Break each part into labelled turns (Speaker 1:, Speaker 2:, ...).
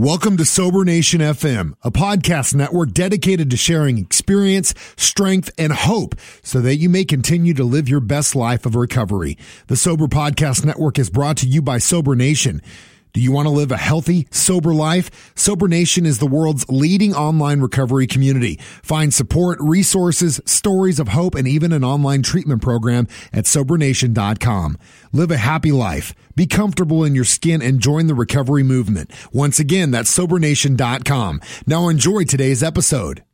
Speaker 1: Welcome to Sober Nation FM, a podcast network dedicated to sharing experience, strength, and hope so that you may continue to live your best life of recovery. The Sober Podcast Network is brought to you by Sober Nation. Do you want to live a healthy, sober life? Sober Nation is the world's leading online recovery community. Find support, resources, stories of hope, and even an online treatment program at SoberNation.com. Live a happy life. Be comfortable in your skin and join the recovery movement. Once again, that's SoberNation.com. Now enjoy today's episode.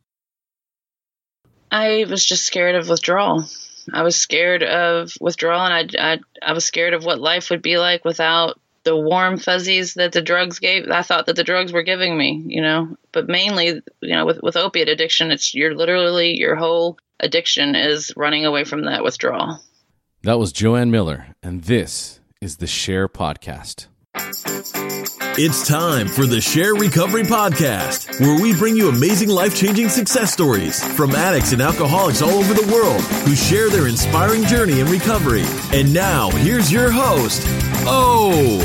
Speaker 2: I was just scared of withdrawal. I was scared of withdrawal, and I, I, I was scared of what life would be like without the warm fuzzies that the drugs gave i thought that the drugs were giving me you know. But mainly you know with, with opiate addiction it's you're literally your whole addiction is running away from that withdrawal.
Speaker 3: That was joanne miller and this is the share podcast.
Speaker 4: It's time for the Share Recovery Podcast, where we bring you amazing life changing success stories from addicts and alcoholics all over the world who share their inspiring journey in recovery. And now, here's your host, Oh!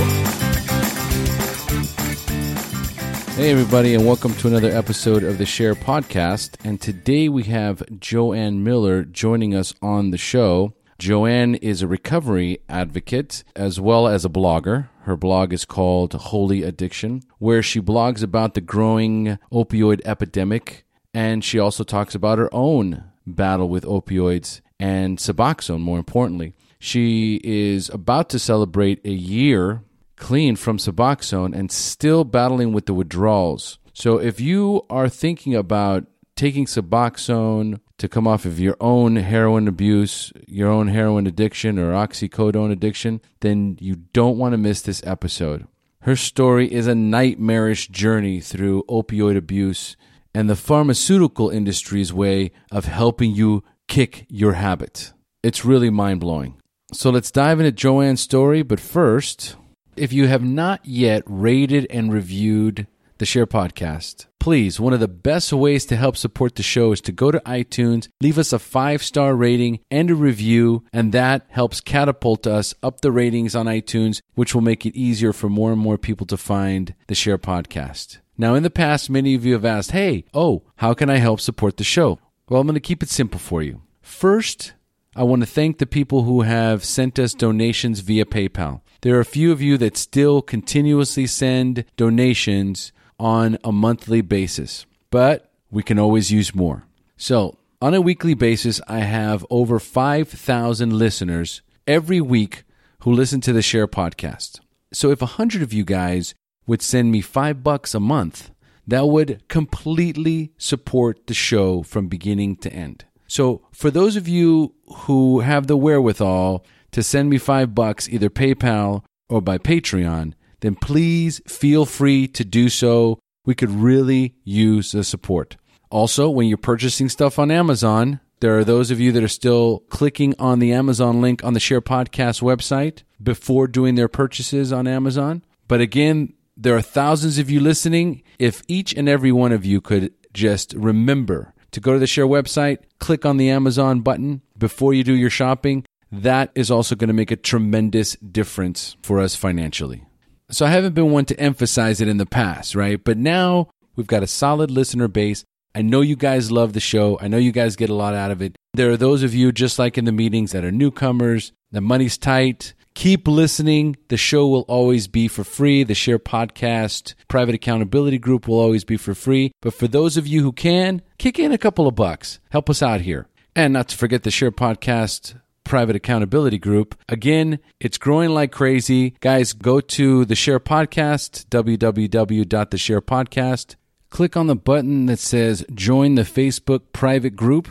Speaker 3: Hey, everybody, and welcome to another episode of the Share Podcast. And today we have Joanne Miller joining us on the show. Joanne is a recovery advocate as well as a blogger. Her blog is called Holy Addiction, where she blogs about the growing opioid epidemic. And she also talks about her own battle with opioids and Suboxone, more importantly. She is about to celebrate a year clean from Suboxone and still battling with the withdrawals. So if you are thinking about taking Suboxone to come off of your own heroin abuse, your own heroin addiction, or oxycodone addiction, then you don't want to miss this episode. Her story is a nightmarish journey through opioid abuse and the pharmaceutical industry's way of helping you kick your habit. It's really mind blowing. So let's dive into Joanne's story, but first, if you have not yet rated and reviewed the Share Podcast, please, one of the best ways to help support the show is to go to iTunes, leave us a five star rating and a review, and that helps catapult us up the ratings on iTunes, which will make it easier for more and more people to find the Share Podcast. Now, in the past, many of you have asked, hey, oh, how can I help support the show? Well, I'm going to keep it simple for you. First, I want to thank the people who have sent us donations via PayPal. There are a few of you that still continuously send donations on a monthly basis, but we can always use more. So, on a weekly basis, I have over 5,000 listeners every week who listen to the Share podcast. So, if 100 of you guys would send me 5 bucks a month, that would completely support the show from beginning to end. So, for those of you who have the wherewithal to send me 5 bucks either PayPal or by Patreon, then please feel free to do so. We could really use the support. Also, when you're purchasing stuff on Amazon, there are those of you that are still clicking on the Amazon link on the Share Podcast website before doing their purchases on Amazon. But again, there are thousands of you listening. If each and every one of you could just remember to go to the Share website, click on the Amazon button before you do your shopping, that is also going to make a tremendous difference for us financially. So I haven't been one to emphasize it in the past, right? But now we've got a solid listener base. I know you guys love the show. I know you guys get a lot out of it. There are those of you, just like in the meetings, that are newcomers. The money's tight. Keep listening. The show will always be for free. The Share Podcast private accountability group will always be for free. But for those of you who can, kick in a couple of bucks. Help us out here. And not to forget the Share Podcast private accountability group. Again, it's growing like crazy. Guys, go to the Share Podcast, www.thesharepodcast. Click on the button that says join the Facebook private group.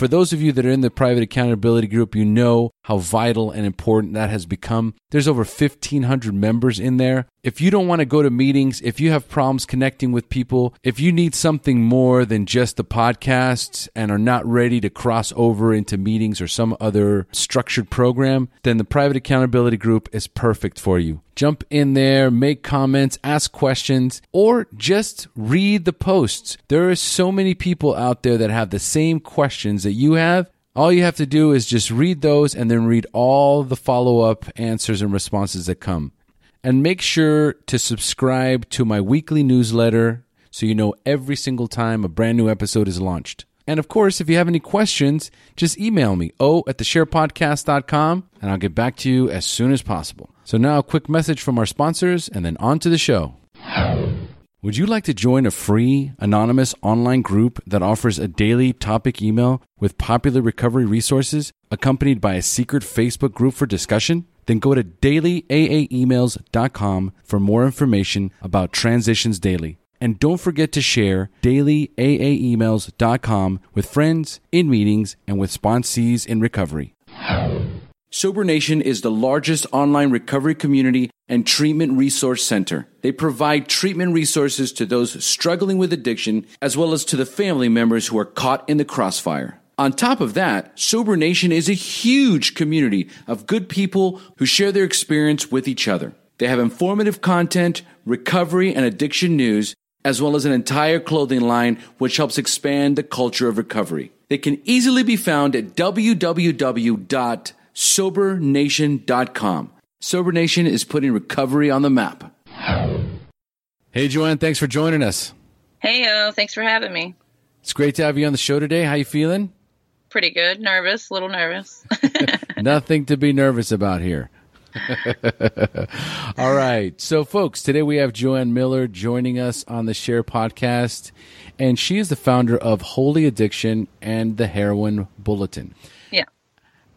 Speaker 3: For those of you that are in the private accountability group, you know how vital and important that has become. There's over 1,500 members in there. If you don't want to go to meetings, if you have problems connecting with people, if you need something more than just the podcasts and are not ready to cross over into meetings or some other structured program, then the private accountability group is perfect for you. Jump in there, make comments, ask questions, or just read the posts. There are so many people out there that have the same questions that you have all you have to do is just read those and then read all the follow up answers and responses that come. And make sure to subscribe to my weekly newsletter so you know every single time a brand new episode is launched. And of course, if you have any questions, just email me, o at thesharepodcast.com, and I'll get back to you as soon as possible. So now a quick message from our sponsors and then on to the show. Would you like to join a free, anonymous online group that offers a daily topic email with popular recovery resources accompanied by a secret Facebook group for discussion? Then go to dailyaaemails.com for more information about Transitions Daily. And don't forget to share dailyaaemails.com with friends, in meetings, and with sponsees in recovery. Sober Nation is the largest online recovery community and treatment resource center. They provide treatment resources to those struggling with addiction as well as to the family members who are caught in the crossfire. On top of that, Sober Nation is a huge community of good people who share their experience with each other. They have informative content, recovery and addiction news, as well as an entire clothing line which helps expand the culture of recovery. They can easily be found at www.sobernation.com. Sober Nation is putting recovery on the map. Hey, Joanne, thanks for joining us.
Speaker 2: Hey, oh, thanks for having me.
Speaker 3: It's great to have you on the show today. How you feeling?
Speaker 2: Pretty good. Nervous, a little nervous.
Speaker 3: Nothing to be nervous about here. All right. So, folks, today we have Joanne Miller joining us on the Share podcast, and she is the founder of Holy Addiction and the Heroin Bulletin.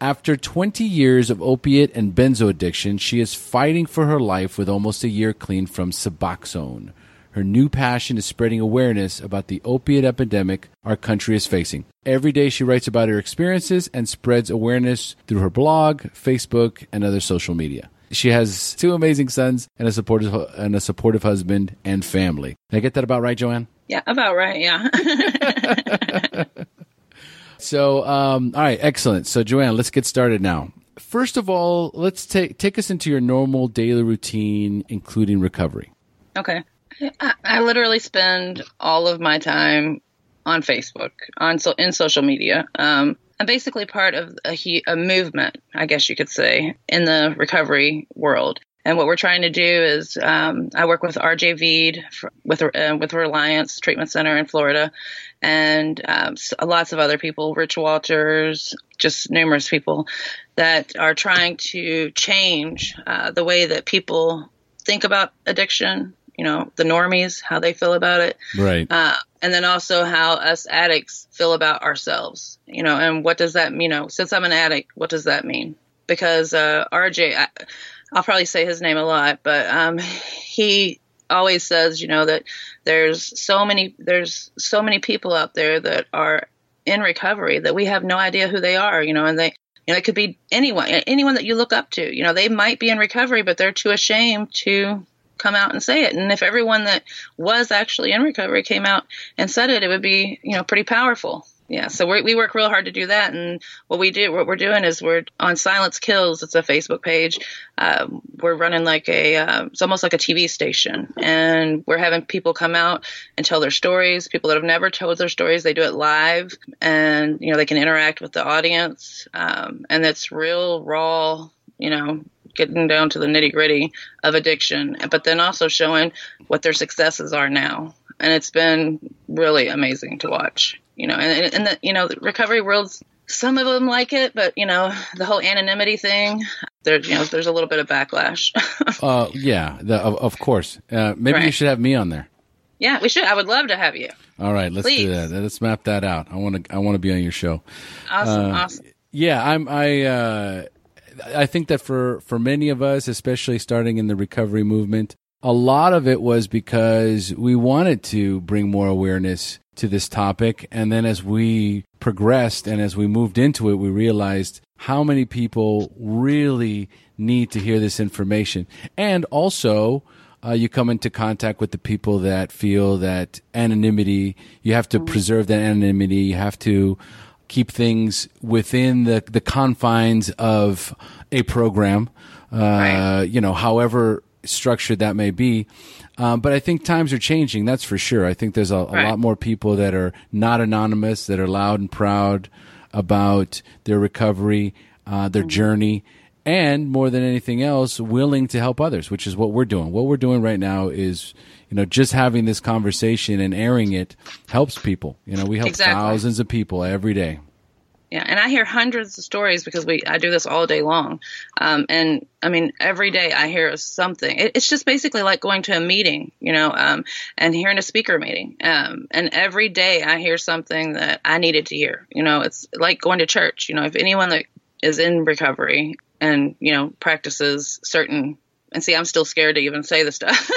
Speaker 3: After 20 years of opiate and benzo addiction, she is fighting for her life with almost a year clean from Suboxone. Her new passion is spreading awareness about the opiate epidemic our country is facing. Every day she writes about her experiences and spreads awareness through her blog, Facebook, and other social media. She has two amazing sons and a supportive and a supportive husband and family. Did I get that about right, Joanne?
Speaker 2: Yeah, about right. Yeah.
Speaker 3: So, um, all right, excellent. So, Joanne, let's get started now. First of all, let's take take us into your normal daily routine, including recovery.
Speaker 2: okay. I, I literally spend all of my time on Facebook, on so in social media. Um, I'm basically part of a, a movement, I guess you could say, in the recovery world. And what we're trying to do is, um, I work with RJ Veed for, with uh, with Reliance Treatment Center in Florida, and um, lots of other people, Rich Walters, just numerous people that are trying to change uh, the way that people think about addiction. You know, the normies, how they feel about it,
Speaker 3: Right.
Speaker 2: uh, and then also how us addicts feel about ourselves. You know, and what does that you know? Since I'm an addict, what does that mean? Because uh, RJ, I, I'll probably say his name a lot, but um, he always says, you know, that there's so many there's so many people out there that are in recovery that we have no idea who they are. You know, and they you know, it could be anyone, anyone that you look up to. You know, they might be in recovery, but they're too ashamed to come out and say it. And if everyone that was actually in recovery came out and said it, it would be, you know, pretty powerful. Yeah, so we we work real hard to do that, and what we do, what we're doing is we're on Silence Kills. It's a Facebook page. Um, we're running like a, uh, it's almost like a TV station, and we're having people come out and tell their stories. People that have never told their stories, they do it live, and you know they can interact with the audience, um, and it's real raw, you know, getting down to the nitty gritty of addiction, but then also showing what their successes are now. And it's been really amazing to watch, you know, and, and the, you know, the recovery worlds, some of them like it, but you know, the whole anonymity thing, there, you know, there's a little bit of backlash.
Speaker 3: Uh, yeah, the, of, of course. Uh, maybe you should have me on there.
Speaker 2: yeah, we should. I would love to have you.
Speaker 3: All right, let's do that. Let's map that out. I want to. I want to be on your show.
Speaker 2: Awesome,
Speaker 3: Uh,
Speaker 2: awesome.
Speaker 3: Yeah, I'm. I. Uh, I think that for for many of us, especially starting in the recovery movement, a lot of it was because we wanted to bring more awareness to this topic, and then as we progressed and as we moved into it, we realized how many people really need to hear this information, and also. Uh, you come into contact with the people that feel that anonymity, you have to preserve that anonymity, you have to keep things within the, the confines of a program, uh,
Speaker 2: Right.
Speaker 3: you know, however structured that may be. Um, but I think times are changing, that's for sure. I think there's a, a
Speaker 2: Right.
Speaker 3: lot more people that are not anonymous, that are loud and proud about their recovery, uh, their journey. and more than anything else, willing to help others, which is what we're doing. What we're doing right now is, you know, just having this conversation and airing it helps people. You know, we help
Speaker 2: Exactly.
Speaker 3: thousands of people every day.
Speaker 2: Yeah, and I hear hundreds of stories because we I do this all day long, um, and I mean every day I hear something. It, it's just basically like going to a meeting, you know, um, and hearing a speaker meeting. Um, and every day I hear something that I needed to hear. You know, it's like going to church. You know, if anyone that is in recovery and you know practices certain and see, I'm still scared to even say the stuff.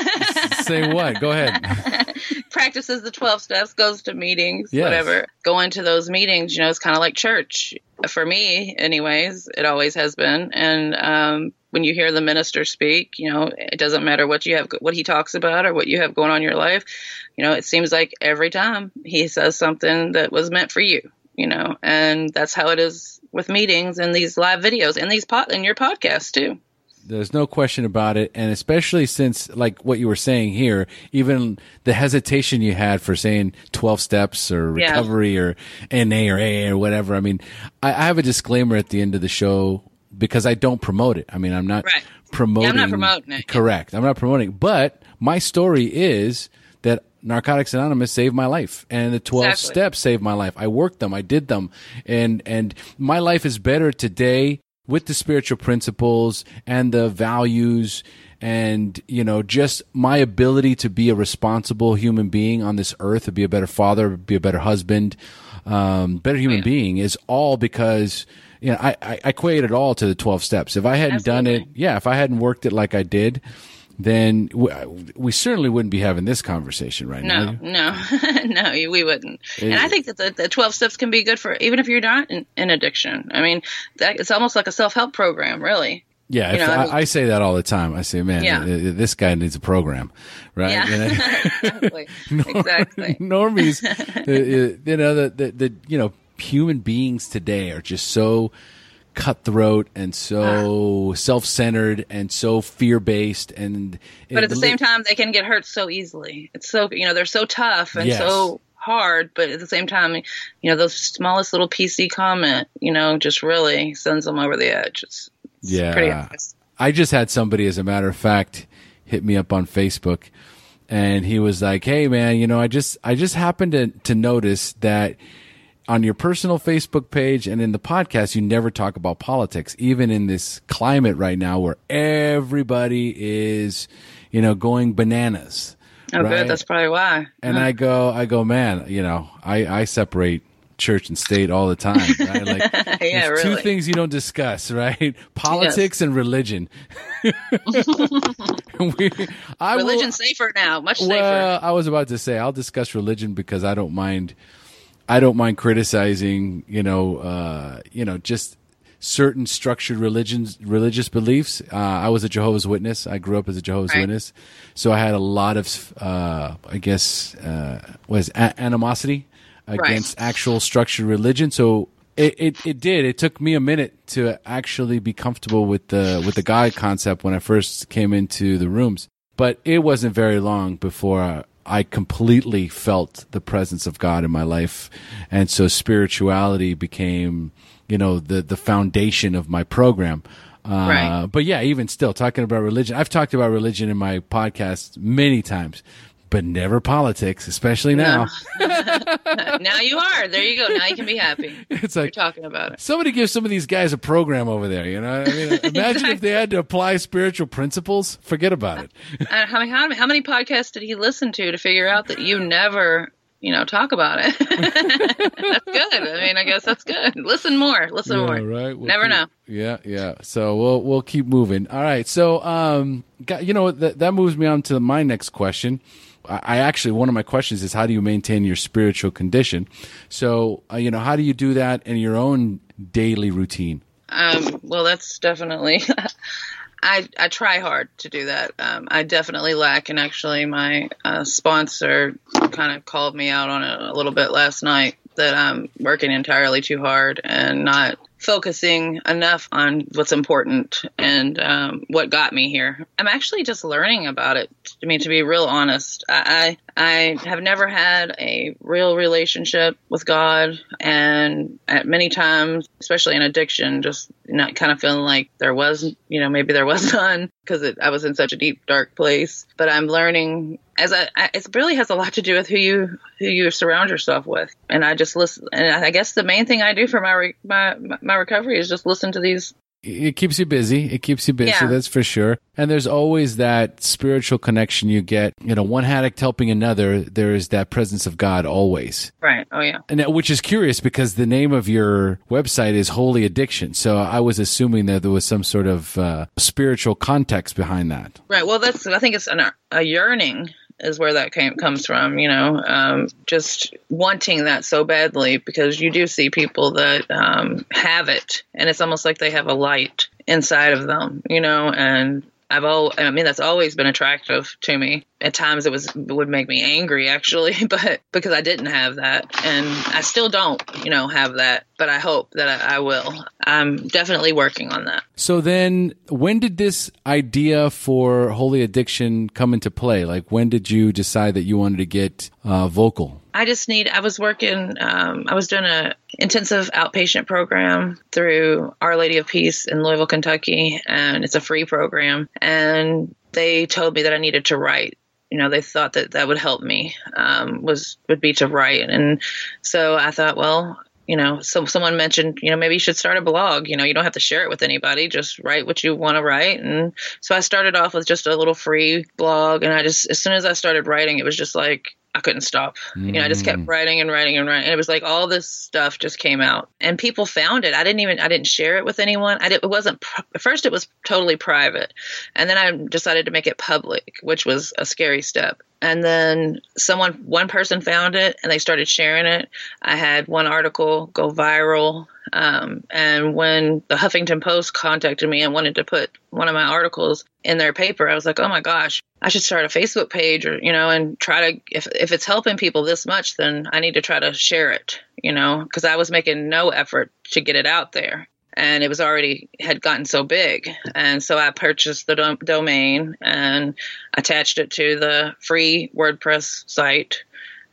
Speaker 3: Say what? Go ahead.
Speaker 2: practices the 12 steps, goes to meetings,
Speaker 3: Yes.
Speaker 2: whatever. Going to those meetings, you know, it's kind of like church. For me, anyways, it always has been. And um, when you hear the minister speak, you know, it doesn't matter what you have, what he talks about or what you have going on in your life. You know, it seems like every time he says something that was meant for you, you know, and that's how it is with meetings and these live videos and these pot and your podcast too.
Speaker 3: There's no question about it, and especially since, like what you were saying here, even the hesitation you had for saying twelve steps or
Speaker 2: Yeah.
Speaker 3: recovery or NA or AA or whatever. I mean, I, I have a disclaimer at the end of the show because I don't promote it. I mean, I'm not
Speaker 2: Right.
Speaker 3: promoting.
Speaker 2: promoting it.
Speaker 3: Correct. I'm not promoting. But my story is that Narcotics Anonymous saved my life, and the 12
Speaker 2: Exactly.
Speaker 3: steps saved my life. I worked them. I did them, and and my life is better today with the spiritual principles and the values and you know just my ability to be a responsible human being on this earth to be a better father be a better husband um, better human being is all because you know I, I, I equate it all to the 12 steps. If i hadn't done it yeah if i hadn't worked it like i did then we, we certainly wouldn't be having this conversation right
Speaker 2: No,
Speaker 3: now
Speaker 2: no, no, you- we wouldn't. and I think that the, the 12 steps can be good for even if you're not in, in addiction. I mean, that, it's almost like a self help program, really.
Speaker 3: Yeah,
Speaker 2: You know, I
Speaker 3: I,
Speaker 2: mean-
Speaker 3: I say that all the time. I say, man,
Speaker 2: Yeah.
Speaker 3: this guy needs a program, right?
Speaker 2: Yeah,
Speaker 3: You know?
Speaker 2: exactly. exactly.
Speaker 3: normies, you know, the, the, the, you know, human beings today are just so cutthroat and ah. so self-centered and so fear-based and
Speaker 2: But at the same time, they can get hurt so easily. It's so, you know, they're so tough and
Speaker 3: Yes.
Speaker 2: so hard, but at the same time, you know, those smallest little PC comment, you know, just really sends them over the edge. It's, it's
Speaker 3: Yeah. I just had somebody, as a matter of fact, hit me up on Facebook, and he was like, "Hey, man, you know, I just I just happened to to notice that on your personal Facebook page and in the podcast, you never talk about politics, even in this climate right now where everybody is, you know, going bananas."
Speaker 2: Oh,
Speaker 3: right?
Speaker 2: good. That's probably why.
Speaker 3: And I go, I go, man, you know, I, I separate church and state all the time. Right? Like,
Speaker 2: Yeah,
Speaker 3: there's two things you don't discuss, right? Politics and religion. we, I will-
Speaker 2: safer now, much safer.
Speaker 3: well, I was about to say I'll discuss religion because I don't mind. I don't mind criticizing, you know, uh, you know, just certain structured religions, religious beliefs. Uh, I was a Jehovah's Witness. I grew up as a Jehovah's
Speaker 2: Right.
Speaker 3: Witness, so I had a lot of, uh, I guess, uh, was a- animosity against actual structured religion. So it, it, it did. It took me a minute to actually be comfortable with the with the God concept when I first came into the rooms. But it wasn't very long before I, completely felt the presence of God in my life, and so spirituality became, you know, the the foundation of my program. Uh,
Speaker 2: Right.
Speaker 3: But yeah, even still talking about religion, I've talked about religion in my podcast many times, but never politics, especially now.
Speaker 2: now you are. There you go. Now you can be happy.
Speaker 3: It's
Speaker 2: You're
Speaker 3: like
Speaker 2: talking about it.
Speaker 3: Somebody give some of these guys a program over there. You know, I mean, imagine if they had to apply spiritual principles. Forget about it.
Speaker 2: Uh, how, many- how, how many podcasts did he listen to to figure out that you never, you know, talk about it? that's good. I mean, I guess that's good. Listen more. Listen more.
Speaker 3: right. We'll
Speaker 2: Never
Speaker 3: keep-
Speaker 2: know.
Speaker 3: Yeah, yeah. So we'll we'll keep moving. All right. So um, got, you know that that moves me on to my next question. I, actually one of my questions is how do you maintain your spiritual condition? So uh, you know how do you do that in your own daily routine?
Speaker 2: Um, well, that's definitely. I I try hard to do that. Um, I definitely lack, and actually, my uh, sponsor kind of called me out on it a little bit last night that I'm working entirely too hard and not focusing enough on what's important and um, what got me here. I'm actually just learning about it. I mean, to be real honest, I, I have never had a real relationship with God, and at many times, especially in addiction, just not kind of feeling like there was, you know, maybe there was none because I was in such a deep, dark place. But I'm learning as I, I, it really has a lot to do with who you who you surround yourself with. And I just listen. And I guess the main thing I do for my re, my my recovery is just listen to these
Speaker 3: it keeps you busy. It keeps you busy,
Speaker 2: Yeah.
Speaker 3: that's for sure. And there's always that spiritual connection you get. You know, one addict helping another, there is that presence of God always.
Speaker 2: right. Oh yeah.
Speaker 3: And that, which is curious because the name of your website is Holy Addiction. So I was assuming that there was some sort of uh, spiritual context behind that.
Speaker 2: Right. Well, that's I think it's an, a yearning is where that came comes from. You know, um, just wanting that so badly because you do see people that um, have it, and it's almost like they have a light inside of them. You know, and I've all I mean that's always been attractive to me. At times it was would make me angry actually, but because I didn't have that and I still don't, you know, have that, but I hope that I, I will. I'm definitely working on that.
Speaker 3: So then, when did this idea for Holy Addiction come into play? Like, when did you decide that you wanted to get uh, vocal?
Speaker 2: I just need. I was working. Um, I was doing a intensive outpatient program through Our Lady of Peace in Louisville, Kentucky, and it's a free program. And they told me that I needed to write. You know, they thought that that would help me. Um, was would be to write, and so I thought, well, you know, so someone mentioned, you know, maybe you should start a blog. You know, you don't have to share it with anybody. Just write what you want to write. And so I started off with just a little free blog, and I just, as soon as I started writing, it was just like I couldn't stop. You know, I just kept mm. writing and writing and writing. And it was like all this stuff just came out, and people found it. I didn't even, I didn't share it with anyone. I did, it wasn't at first. It was totally private, and then I decided to make it public, which was a scary step. And then someone, one person found it, and they started sharing it. I had one article go viral. Um, and when the Huffington Post contacted me and wanted to put one of my articles in their paper, I was like, oh my gosh, I should start a Facebook page or, you know, and try to, if, if it's helping people this much, then I need to try to share it, you know, because I was making no effort to get it out there. And it was already had gotten so big. And so I purchased the dom- domain and attached it to the free WordPress site.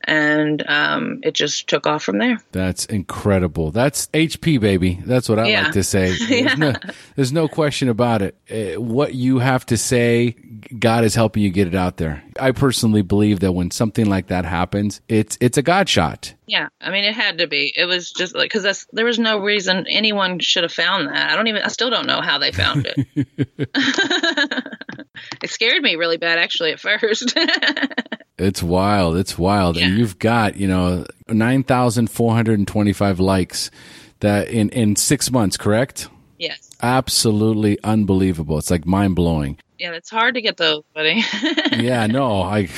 Speaker 2: And um, it just took off from there.
Speaker 3: That's incredible. That's HP, baby. That's what I
Speaker 2: Yeah.
Speaker 3: like to say. There's, no, there's no question about it. Uh, what you have to say, God is helping you get it out there. I personally believe that when something like that happens, it's it's a God shot.
Speaker 2: Yeah, I mean, it had to be. It was just like because there was no reason anyone should have found that. I don't even. I still don't know how they found it. it scared me really bad, actually, at first.
Speaker 3: It's wild. It's wild. And you've got, you know, 9,425 likes that in, in six months, correct?
Speaker 2: yes.
Speaker 3: Absolutely unbelievable. It's like mind blowing.
Speaker 2: Yeah, it's hard to get those, buddy.
Speaker 3: Yeah, no, I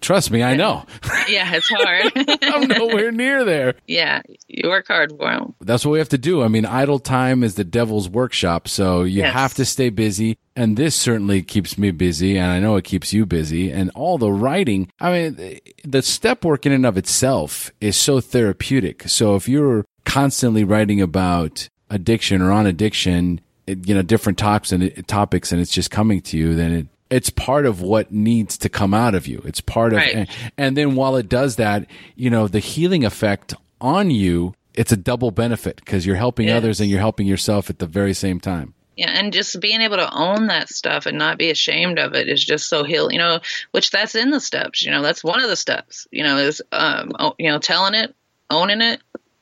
Speaker 3: trust me, I know.
Speaker 2: yeah, it's hard.
Speaker 3: I'm nowhere near there.
Speaker 2: yeah, you work hard for them.
Speaker 3: That's what we have to do. I mean, idle time is the devil's workshop. So you
Speaker 2: Yes.
Speaker 3: have to stay busy. And this certainly keeps me busy. And I know it keeps you busy. And all the writing, I mean, the step work in and of itself is so therapeutic. So if you're constantly writing about addiction or on addiction, it, you know, different topics and topics, and it's just coming to you, then it, it's part of what needs to come out of you. It's part of,
Speaker 2: Right.
Speaker 3: and, and then while it does that, you know, the healing effect on you, it's a double benefit because you're helping
Speaker 2: Yes.
Speaker 3: others and you're helping yourself at the very same time.
Speaker 2: Yeah, and just being able to own that stuff and not be ashamed of it is just so heal. You know, which that's in the steps. You know, that's one of the steps. You know, is um, you know, telling it, owning it,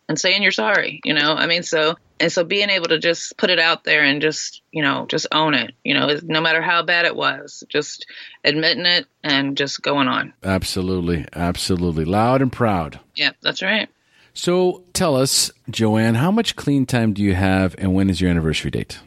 Speaker 2: and saying you're sorry. You know, I mean, so and so being able to just put it out there and just you know just own it. You know, no matter how bad it was, just admitting it and just going on.
Speaker 3: Absolutely. Absolutely. Loud and proud.
Speaker 2: Yeah, that's right.
Speaker 3: So tell us, Joanne, how much clean time do you have and when is your anniversary date?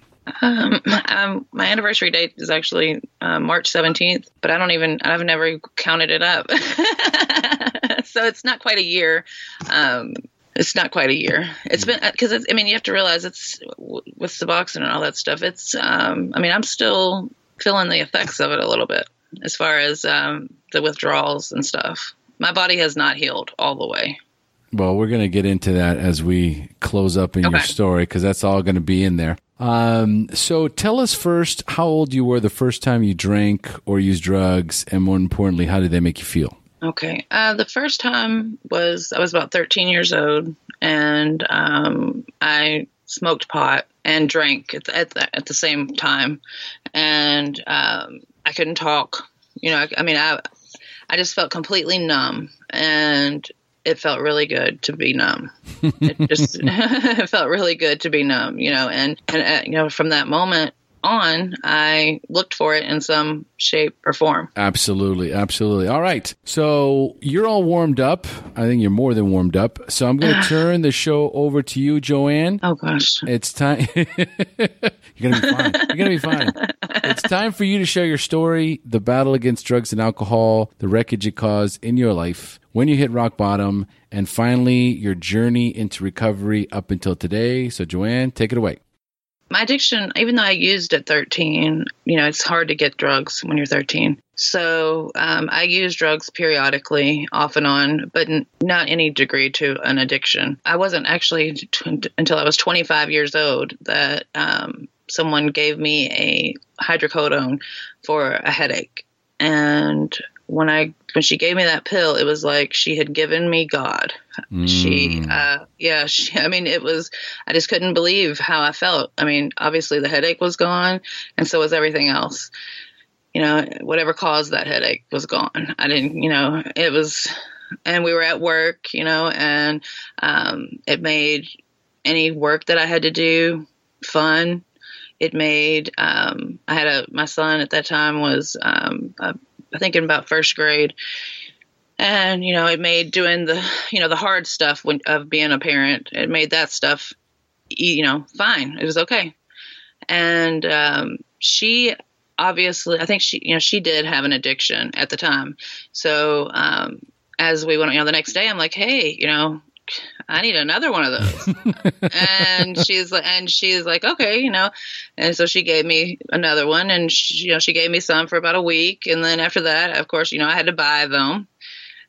Speaker 2: Um, um, my anniversary date is actually uh, March 17th, but I don't even, I've never counted it up. so it's not quite a year. Um, it's not quite a year. It's been, because it's, I mean, you have to realize it's with Suboxone and all that stuff. It's, um, I mean, I'm still feeling the effects of it a little bit as far as um, the withdrawals and stuff. My body has not healed all the way.
Speaker 3: Well, we're going to get into that as we close up in your story because that's all going to be in there. Um, so tell us first how old you were the first time you drank or used drugs, and more importantly, how did they make you feel?
Speaker 2: Okay. Uh, the first time was I was about 13 years old, and um, I smoked pot and drank at the, at the, at the same time, and um, I couldn't talk. You know, I, I mean, I I just felt completely numb, and it felt really good to be numb. It just it felt really good to be numb. You know, and and uh, you know from that moment on, I looked for it in some shape or form.
Speaker 3: Absolutely, absolutely. All right. So you're all warmed up. I think you're more than warmed up. So I'm going to turn the show over to you, Joanne.
Speaker 2: Oh gosh.
Speaker 3: It's time. you're going to be fine. You're going to be fine. It's time for you to share your story, the battle against drugs and alcohol, the wreckage it caused in your life, when you hit rock bottom, and finally your journey into recovery up until today. So Joanne, take it away
Speaker 2: my addiction, even though I used at 13, you know, it's hard to get drugs when you're 13. So um, I use drugs periodically, off and on, but n- not any degree to an addiction. I wasn't actually t- until I was 25 years old that um, someone gave me a hydrocodone for a headache. And when I when she gave me that pill, it was like she had given me God. Mm. She, uh, yeah, she, I mean, it was. I just couldn't believe how I felt. I mean, obviously the headache was gone, and so was everything else. You know, whatever caused that headache was gone. I didn't, you know, it was, and we were at work, you know, and um, it made any work that I had to do fun. It made um, I had a my son at that time was um, a I think in about first grade. And you know, it made doing the you know the hard stuff when, of being a parent. It made that stuff, you know, fine. It was okay. And um, she obviously, I think she you know she did have an addiction at the time. So um, as we went, you know, the next day, I'm like, hey, you know, I need another one of those. and she's like, and she's like, okay, you know. And so she gave me another one, and she, you know, she gave me some for about a week, and then after that, of course, you know, I had to buy them,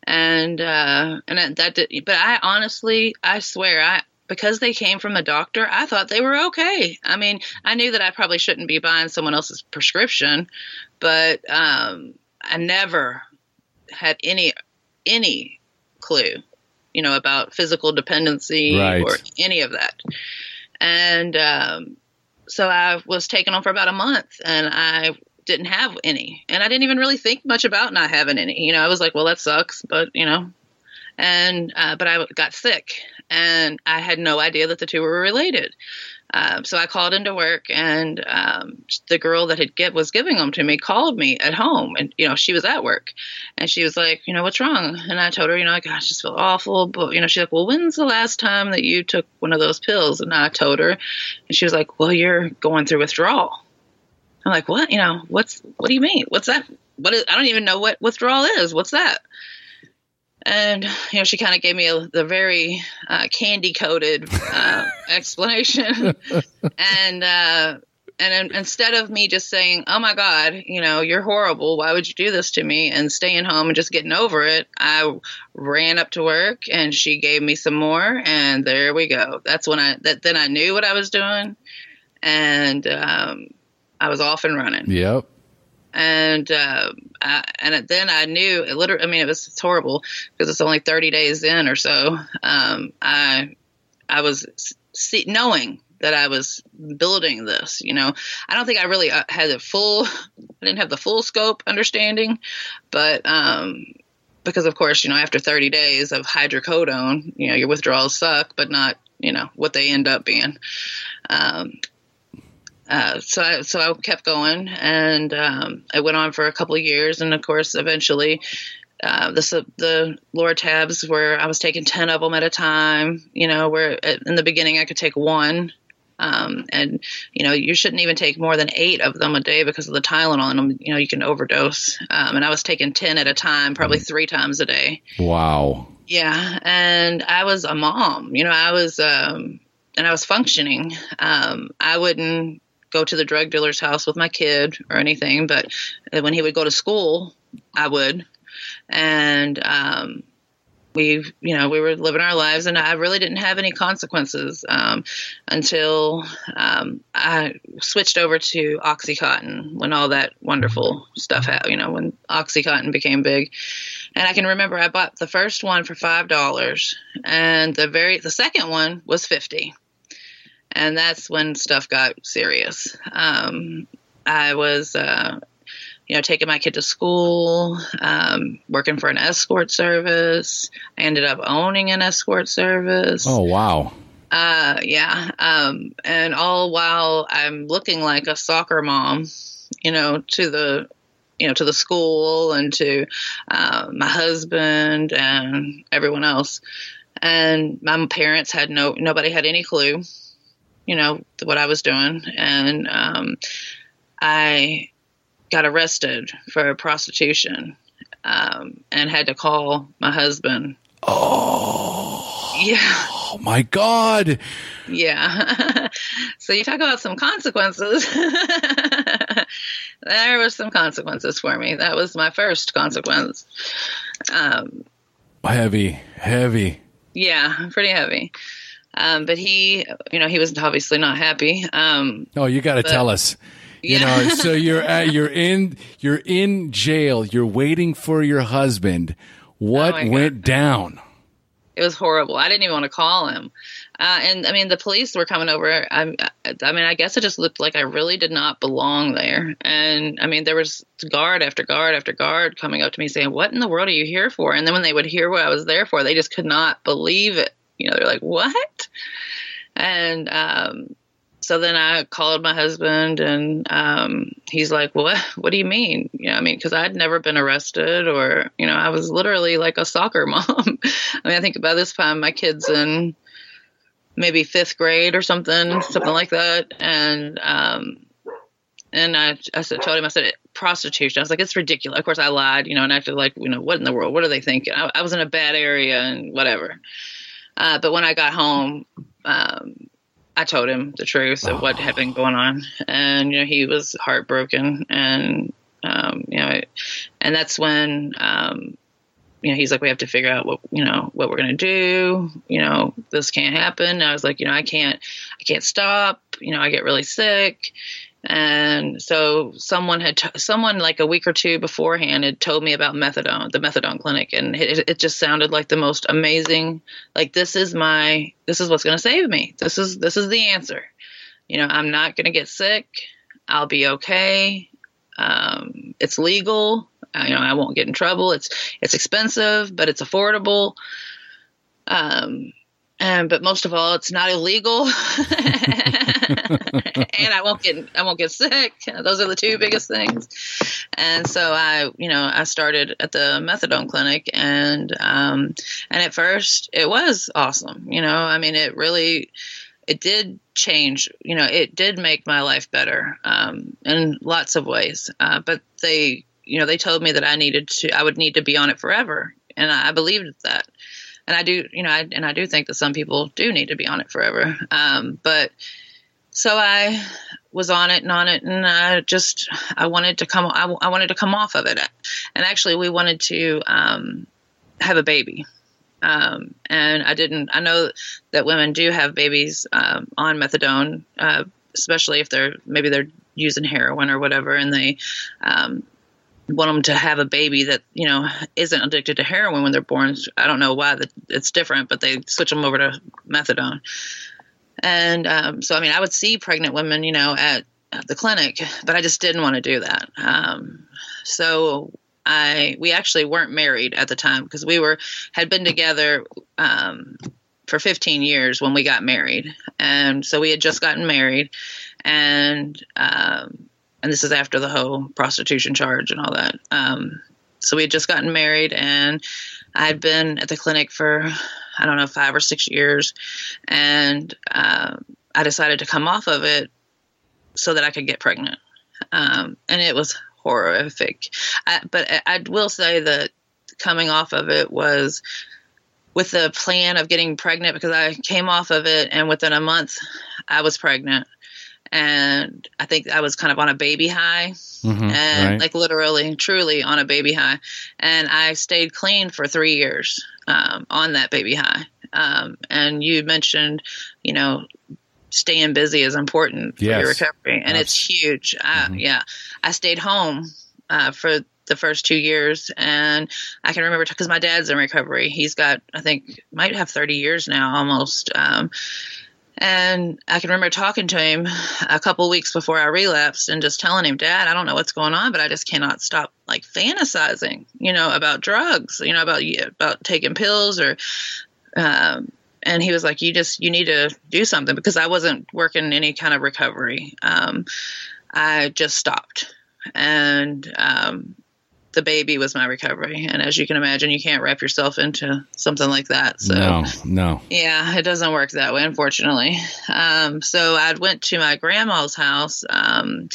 Speaker 2: and uh, and that, that did. But I honestly, I swear, I because they came from the doctor, I thought they were okay. I mean, I knew that I probably shouldn't be buying someone else's prescription, but um, I never had any any clue you know, about physical dependency
Speaker 3: right.
Speaker 2: or any of that. And um, so I was taken on for about a month and I didn't have any. And I didn't even really think much about not having any. You know, I was like, well, that sucks, but, you know, and, uh, but I got sick and I had no idea that the two were related. Um, so I called into work, and um, the girl that had get was giving them to me called me at home, and you know she was at work, and she was like, you know, what's wrong? And I told her, you know, like, I just feel awful, but you know, she's like, well, when's the last time that you took one of those pills? And I told her, and she was like, well, you're going through withdrawal. I'm like, what? You know, what's what do you mean? What's that? What is? I don't even know what withdrawal is. What's that? And you know she kind of gave me a, the very uh, candy coated uh, explanation. And uh, and instead of me just saying oh my god you know you're horrible. Why would you do this to me? and staying home and just getting over it i ran up to work and she gave me some more and there we go. That's when i that then i knew what i was doing and um, i was off and running.
Speaker 3: Yep
Speaker 2: and uh, I, and then I knew it literally. I mean, it was horrible because it's only 30 days in or so. Um, I I was see, knowing that I was building this. You know, I don't think I really uh, had the full. I didn't have the full scope understanding, but um, because of course, you know, after 30 days of hydrocodone, you know, your withdrawals suck, but not you know what they end up being. Um, uh, so I, so I kept going, and um, I went on for a couple of years, and of course, eventually, uh, the the Lortabs where I was taking ten of them at a time. You know, where in the beginning I could take one, um, and you know you shouldn't even take more than eight of them a day because of the Tylenol in them. You know, you can overdose. Um, and I was taking ten at a time, probably mm. three times a day.
Speaker 3: Wow.
Speaker 2: Yeah, and I was a mom. You know, I was. Um, and I was functioning. Um, I wouldn't go to the drug dealer's house with my kid or anything, but when he would go to school, I would. And um, we, you know, we were living our lives, and I really didn't have any consequences um, until um, I switched over to OxyContin when all that wonderful stuff happened. You know, when OxyContin became big, And I can remember I bought the first one for five dollars, and the very the second one was fifty, and that's when stuff got serious. Um, I was, uh, you know, taking my kid to school, um, working for an escort service. I ended up owning an escort service.
Speaker 3: Oh wow!
Speaker 2: Uh, yeah. Um, and all while I'm looking like a soccer mom, you know, to the you know to the school and to uh, my husband and everyone else and my parents had no nobody had any clue you know what i was doing and um, i got arrested for prostitution um, and had to call my husband
Speaker 3: oh
Speaker 2: yeah
Speaker 3: oh my god
Speaker 2: yeah so you talk about some consequences there was some consequences for me. That was my first consequence. Um,
Speaker 3: heavy, heavy.
Speaker 2: Yeah, pretty heavy. Um, but he, you know, he was obviously not happy. Um,
Speaker 3: oh, you got to tell us. You yeah. know, so you're at, you're in you're in jail. You're waiting for your husband. What oh went down?
Speaker 2: It was horrible. I didn't even want to call him. Uh, and I mean, the police were coming over. I, I mean, I guess it just looked like I really did not belong there. And I mean, there was guard after guard after guard coming up to me saying, "What in the world are you here for?" And then when they would hear what I was there for, they just could not believe it. You know, they're like, "What?" And um, so then I called my husband, and um, he's like, "What? What do you mean?" You know, I mean, because I'd never been arrested, or you know, I was literally like a soccer mom. I mean, I think by this time my kids in maybe fifth grade or something, something like that. And um, and I, I told him, I said, prostitution. I was like, it's ridiculous. Of course, I lied, you know, and acted like, you know, what in the world? What are they thinking? I, I was in a bad area and whatever. Uh, but when I got home, um, I told him the truth of what had been going on, and you know, he was heartbroken, and um, you know, and that's when um, you know, he's like, we have to figure out what, you know, what we're going to do. You know, this can't happen. And I was like, you know, I can't, I can't stop. You know, I get really sick. And so someone had, t- someone like a week or two beforehand had told me about methadone, the methadone clinic. And it, it just sounded like the most amazing, like, this is my, this is what's going to save me. This is, this is the answer. You know, I'm not going to get sick. I'll be okay. Um, it's legal I, you know, I won't get in trouble. It's it's expensive, but it's affordable. Um, and but most of all, it's not illegal, and I won't get I won't get sick. Those are the two biggest things. And so I, you know, I started at the methadone clinic, and um, and at first it was awesome. You know, I mean, it really it did change you know it did make my life better um, in lots of ways uh, but they you know, they told me that I needed to, I would need to be on it forever. And I, I believed that. And I do, you know, I, and I do think that some people do need to be on it forever. Um, but so I was on it and on it, and I just, I wanted to come, I, I wanted to come off of it. And actually, we wanted to um, have a baby. Um, and I didn't. I know that women do have babies um, on methadone, uh, especially if they're maybe they're using heroin or whatever, and they um, want them to have a baby that you know isn't addicted to heroin when they're born. I don't know why that it's different, but they switch them over to methadone. And um, so, I mean, I would see pregnant women, you know, at, the clinic, but I just didn't want to do that. Um, so I we actually weren't married at the time because we were had been together um, for 15 years when we got married, and so we had just gotten married, and um, and this is after the whole prostitution charge and all that. Um, so we had just gotten married, and I had been at the clinic for I don't know five or six years, and uh, I decided to come off of it so that I could get pregnant, um, and it was horrific. I, but I will say that coming off of it was with the plan of getting pregnant because I came off of it, and within a month I was pregnant and I think I was kind of on a baby high, mm-hmm, and right. like literally, truly on a baby high. And I stayed clean for three years um, on that baby high. Um, and you mentioned, you know, staying busy is important for your recovery, and it's huge. mm-hmm. Yeah, I stayed home uh, for the first two years. And I can remember because my dad's in recovery. He's got, I think, might have 30 years now almost. Um, and I can remember talking to him a couple weeks before I relapsed and just telling him, Dad, I don't know what's going on, but I just cannot stop like fantasizing, you know, about drugs, you know, about about taking pills or um, and he was like, "You just you need to do something," because I wasn't working any kind of recovery. Um, I just stopped, and um, the baby was my recovery. And as you can imagine, you can't wrap yourself into something like that. So
Speaker 3: no, no.
Speaker 2: Yeah, it doesn't work that way, unfortunately. Um, so I went to my grandma's house um,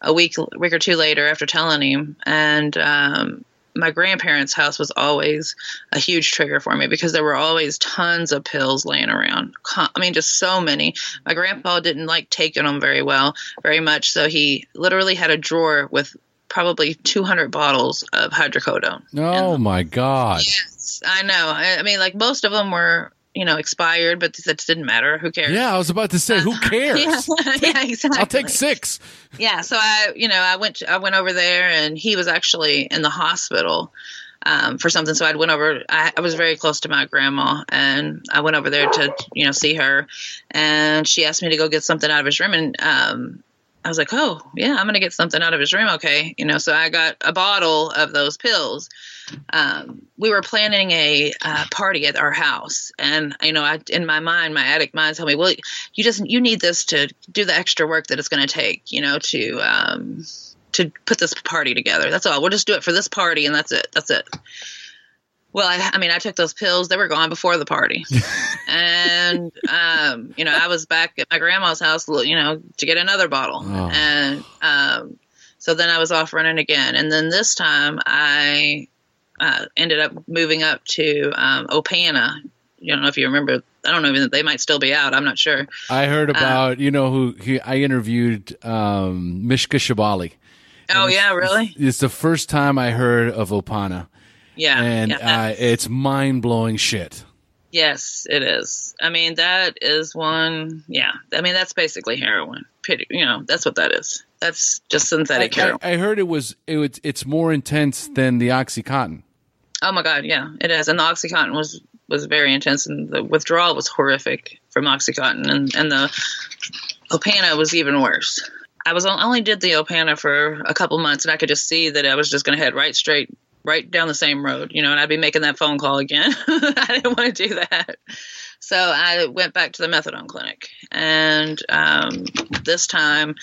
Speaker 2: a week, week or two later after telling him, and um, my grandparents' house was always a huge trigger for me because there were always tons of pills laying around. I mean, just so many. My grandpa didn't like taking them very well, very much. So he literally had a drawer with probably 200 bottles of hydrocodone.
Speaker 3: Oh my God.
Speaker 2: Yes, I know. I, I mean, like most of them were you know, expired, but that didn't matter. Who cares?
Speaker 3: Yeah, I was about to say, who cares?
Speaker 2: yeah, yeah, exactly.
Speaker 3: I'll take six.
Speaker 2: Yeah, so I, you know, I went, I went over there, and he was actually in the hospital um, for something. So I went over. I, I, was very close to my grandma, and I went over there to, you know, see her, and she asked me to go get something out of his room, and um, I was like, oh, yeah, I'm going to get something out of his room. Okay. You know, so I got a bottle of those pills. Um, we were planning a uh, party at our house. And, you know, I, in my mind, my addict mind told me, well, you just, you need this to do the extra work that it's going to take, you know, to, um, to put this party together. That's all. We'll just do it for this party and that's it. That's it. Well, I, I, mean, I took those pills; they were gone before the party, and um, you know, I was back at my grandma's house, you know, to get another bottle, oh. and um, so then I was off running again, and then this time I uh, ended up moving up to um, Opana. You don't know if you remember. I don't know even they might still be out. I'm not sure.
Speaker 3: I heard uh, about you know who he, I interviewed um, Mishka Shubaly.
Speaker 2: Oh yeah, really?
Speaker 3: It's, it's the first time I heard of Opana.
Speaker 2: Yeah,
Speaker 3: and
Speaker 2: yeah,
Speaker 3: uh, it's mind blowing shit.
Speaker 2: Yes, it is. I mean, that is one. Yeah, I mean that's basically heroin. You know, that's what that is. That's just synthetic
Speaker 3: I,
Speaker 2: heroin.
Speaker 3: I, I heard it was it was it's more intense than the OxyContin.
Speaker 2: Oh my god, yeah, it is. And the OxyContin was was very intense, and the withdrawal was horrific from OxyContin, and and the Opana was even worse. I was only did the Opana for a couple months, and I could just see that I was just going to head right straight right down the same road, you know, and I'd be making that phone call again. I didn't want to do that. So I went back to the methadone clinic. And um, this time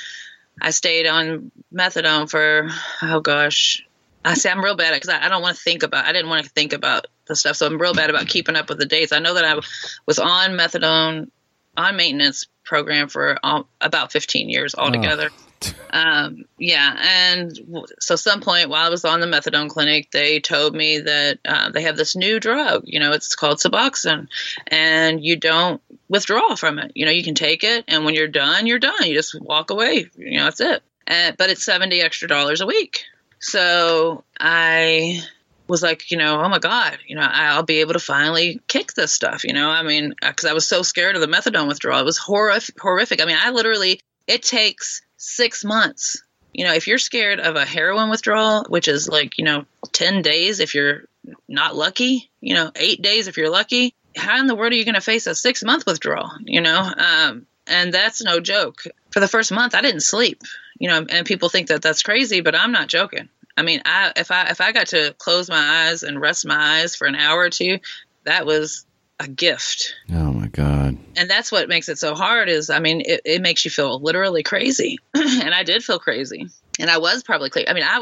Speaker 2: I stayed on methadone for, oh gosh, I say I'm real bad because I, I, don't want to think about, I didn't want to think about the stuff. So I'm real bad about keeping up with the dates. I know that I was on methadone on maintenance program for about 15 years altogether. Oh um, yeah, and so some point while I was on the methadone clinic, they told me that uh, they have this new drug. You know, it's called Suboxone, and you don't withdraw from it. You know, you can take it, and when you're done, you're done. You just walk away. You know, that's it. And, but it's seventy extra dollars a week. So I was like, you know, oh my God, you know, I'll be able to finally kick this stuff, you know? I mean, because I was so scared of the methadone withdrawal. It was horrific. I mean, I literally, it takes six months. You know, if you're scared of a heroin withdrawal, which is like, you know, 10 days if you're not lucky, you know, eight days if you're lucky, how in the world are you going to face a six month withdrawal? You know, um, and that's no joke. For the first month, I didn't sleep. You know, and people think that that's crazy, but I'm not joking. I mean, I if I if I got to close my eyes and rest my eyes for an hour or two, that was a gift.
Speaker 3: Oh my god.
Speaker 2: And that's what makes it so hard is I mean it, it makes you feel literally crazy. and I did feel crazy. And I was probably clean. I mean, I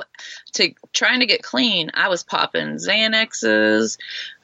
Speaker 2: to trying to get clean, I was popping Xanaxes,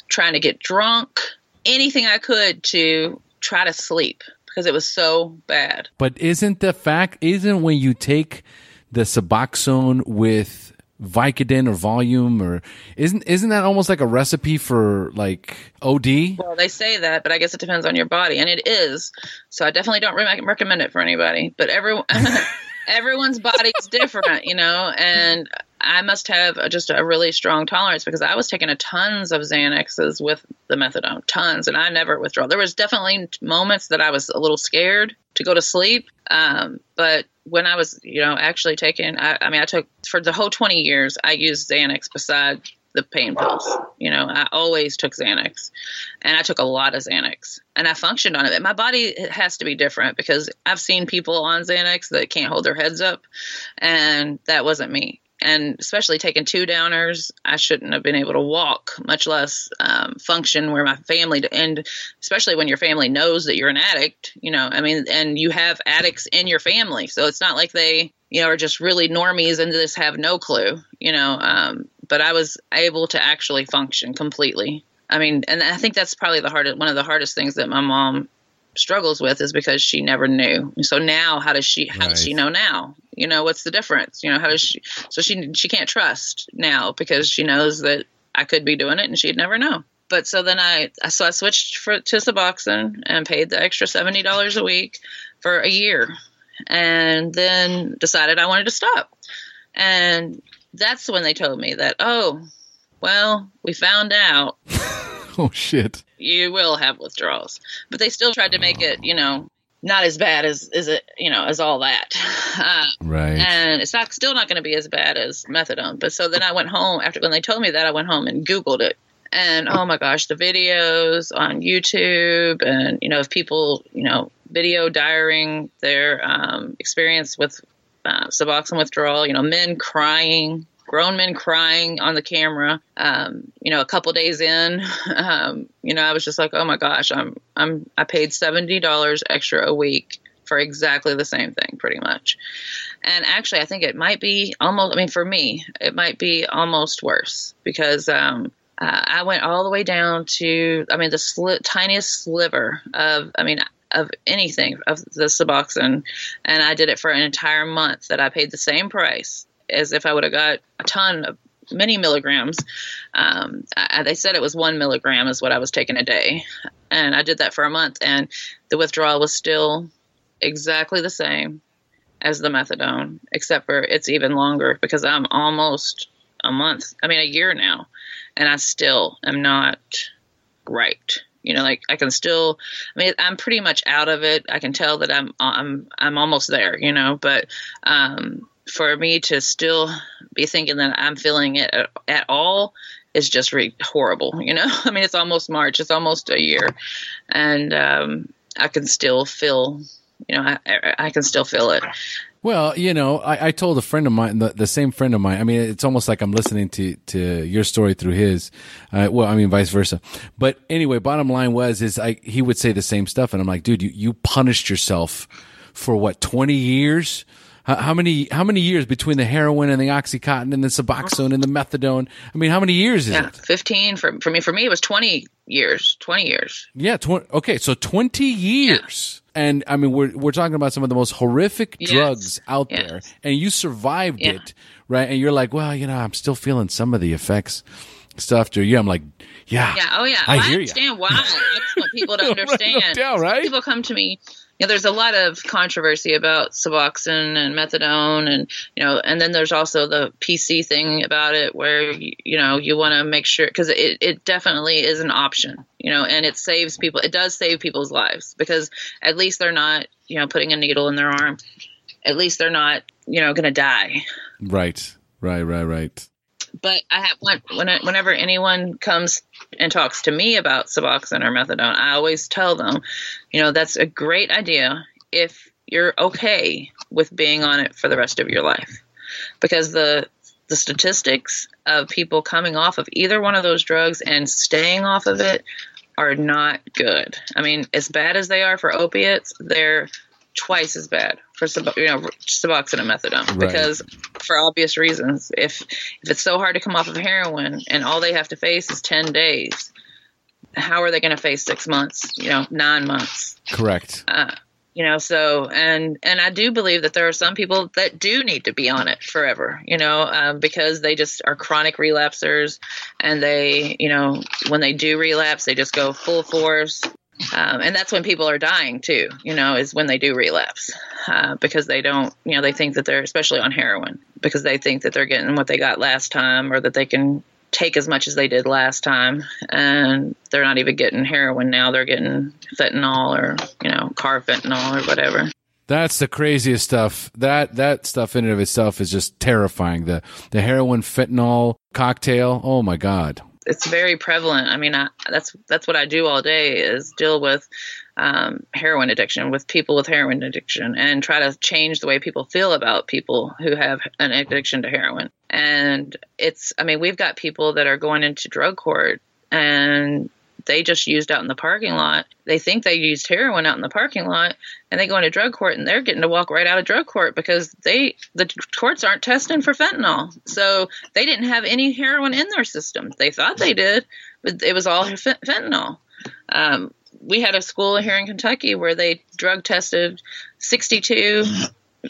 Speaker 2: trying to get drunk, anything I could to try to sleep because it was so bad.
Speaker 3: But isn't the fact isn't when you take the Suboxone with Vicodin or Valium or isn't isn't that almost like a recipe for like OD?
Speaker 2: Well, they say that, but I guess it depends on your body, and it is. So I definitely don't re- recommend it for anybody. But everyone, everyone's body is different, you know. And I must have just a really strong tolerance because I was taking a tons of Xanaxes with the methadone, tons, and I never withdraw. There was definitely moments that I was a little scared to go to sleep, um, but when I was, you know, actually taking, I, I mean, I took for the whole 20 years, I used Xanax beside the pain pills. You know, I always took Xanax and I took a lot of Xanax and I functioned on it. My body has to be different because I've seen people on Xanax that can't hold their heads up and that wasn't me. And especially taking two downers, I shouldn't have been able to walk, much less um, function where my family, and especially when your family knows that you're an addict, you know, I mean, and you have addicts in your family. So it's not like they, you know, are just really normies and just have no clue, you know. Um, but I was able to actually function completely. I mean, and I think that's probably the hardest, one of the hardest things that my mom struggles with is because she never knew. So now, how does she? How right. does she know now? You know, what's the difference? You know, how does she? So she she can't trust now because she knows that I could be doing it and she'd never know. But so then I so I switched for, to Suboxone and paid the extra seventy dollars a week for a year, and then decided I wanted to stop. And that's when they told me that oh, well, we found out.
Speaker 3: oh shit
Speaker 2: you will have withdrawals. But they still tried to make it, you know, not as bad as is it, you know, as all that.
Speaker 3: Uh, right.
Speaker 2: And it's not still not going to be as bad as methadone. But so then I went home after when they told me that I went home and Googled it. And oh my gosh, the videos on YouTube and you know of people you know video diarying their um, experience with uh, Suboxone withdrawal. You know, men crying grown men crying on the camera. Um, you know, a couple days in, um, you know, I was just like, oh my gosh, I'm I'm I paid seventy dollars extra a week for exactly the same thing, pretty much. And actually, I think it might be almost. I mean, for me, it might be almost worse because. Um, uh, I went all the way down to, I mean, the sli- tiniest sliver of, I mean, of anything of the Suboxone, and I did it for an entire month. That I paid the same price as if I would have got a ton of many milligrams. Um, they said it was one milligram is what I was taking a day, and I did that for a month, and the withdrawal was still exactly the same as the methadone, except for it's even longer because I'm almost a month. I mean, a year now, and I still am not right. You know, like I can still. I mean, I'm pretty much out of it. I can tell that I'm I'm I'm almost there. You know, but um, for me to still be thinking that I'm feeling it at, at all is just re- horrible. You know, I mean, it's almost March, it's almost a year, and um, I can still feel, you know, I, I can still feel it.
Speaker 3: Well, you know, I, I told a friend of mine, the, the, same friend of mine. I mean, it's almost like I'm listening to to your story through his. Uh, well, I mean, vice versa. But anyway, bottom line was is I he would say the same stuff, and I'm like, dude, you you punished yourself for what 20 years how, how, many how many years between the heroin and the oxycontin and the suboxone and the methadone? I mean, how many years is
Speaker 2: yeah,
Speaker 3: it?
Speaker 2: Fifteen for for me. For me, it was twenty years. Twenty years.
Speaker 3: Yeah. Tw- okay, so twenty years. Yeah. And I mean, we're we're talking about some of the most horrific yes. drugs out yes. there, and you survived yeah. it, right? And you're like, well, you know, I'm still feeling some of the effects stuff to you. I'm like, yeah,
Speaker 2: yeah, oh yeah.
Speaker 3: I
Speaker 2: I understand you. why. That's what people don't understand. right, no
Speaker 3: doubt, right?
Speaker 2: People come to me know, there's a lot of controversy about Suboxone and methadone, and you know, and then there's also the PC thing about it, where you know you want to make sure because it it definitely is an option, you know, and it saves people. It does save people's lives because at least they're not, you know, putting a needle in their arm. At least they're not, you know, going to die.
Speaker 3: Right, right, right, right
Speaker 2: but I have when, whenever anyone comes and talks to me about Suboxone or methadone, I always tell them, you know, that's a great idea if you're okay with being on it for the rest of your life, because the the statistics of people coming off of either one of those drugs and staying off of it are not good. I mean, as bad as they are for opiates, they're twice as bad for you know Suboxone and methadone right. because for obvious reasons. If if it's so hard to come off of heroin and all they have to face is ten days, how are they going to face six months? You know, nine months.
Speaker 3: Correct.
Speaker 2: Uh, you know so and and i do believe that there are some people that do need to be on it forever you know um, because they just are chronic relapsers and they you know when they do relapse they just go full force um, and that's when people are dying too, you know, is when they do relapse uh, because they don't, you know, they think that they're, especially on heroin, because they think that they're getting what they got last time or that they can take as much as they did last time and they're not even getting heroin now they're getting fentanyl or you know carfentanil or whatever
Speaker 3: That's the craziest stuff. That that stuff in and of itself is just terrifying. The the heroin fentanyl cocktail. Oh my god.
Speaker 2: It's very prevalent. I mean, I, that's that's what I do all day is deal with um, heroin addiction, with people with heroin addiction, and try to change the way people feel about people who have an addiction to heroin. And it's, I mean, we've got people that are going into drug court and they just used out in the parking lot. They think they used heroin out in the parking lot, and they go into drug court, and they're getting to walk right out of drug court because they the courts aren't testing for fentanyl, so they didn't have any heroin in their system. They thought they did, but it was all fent- fentanyl. Um, we had a school here in Kentucky where they drug tested 62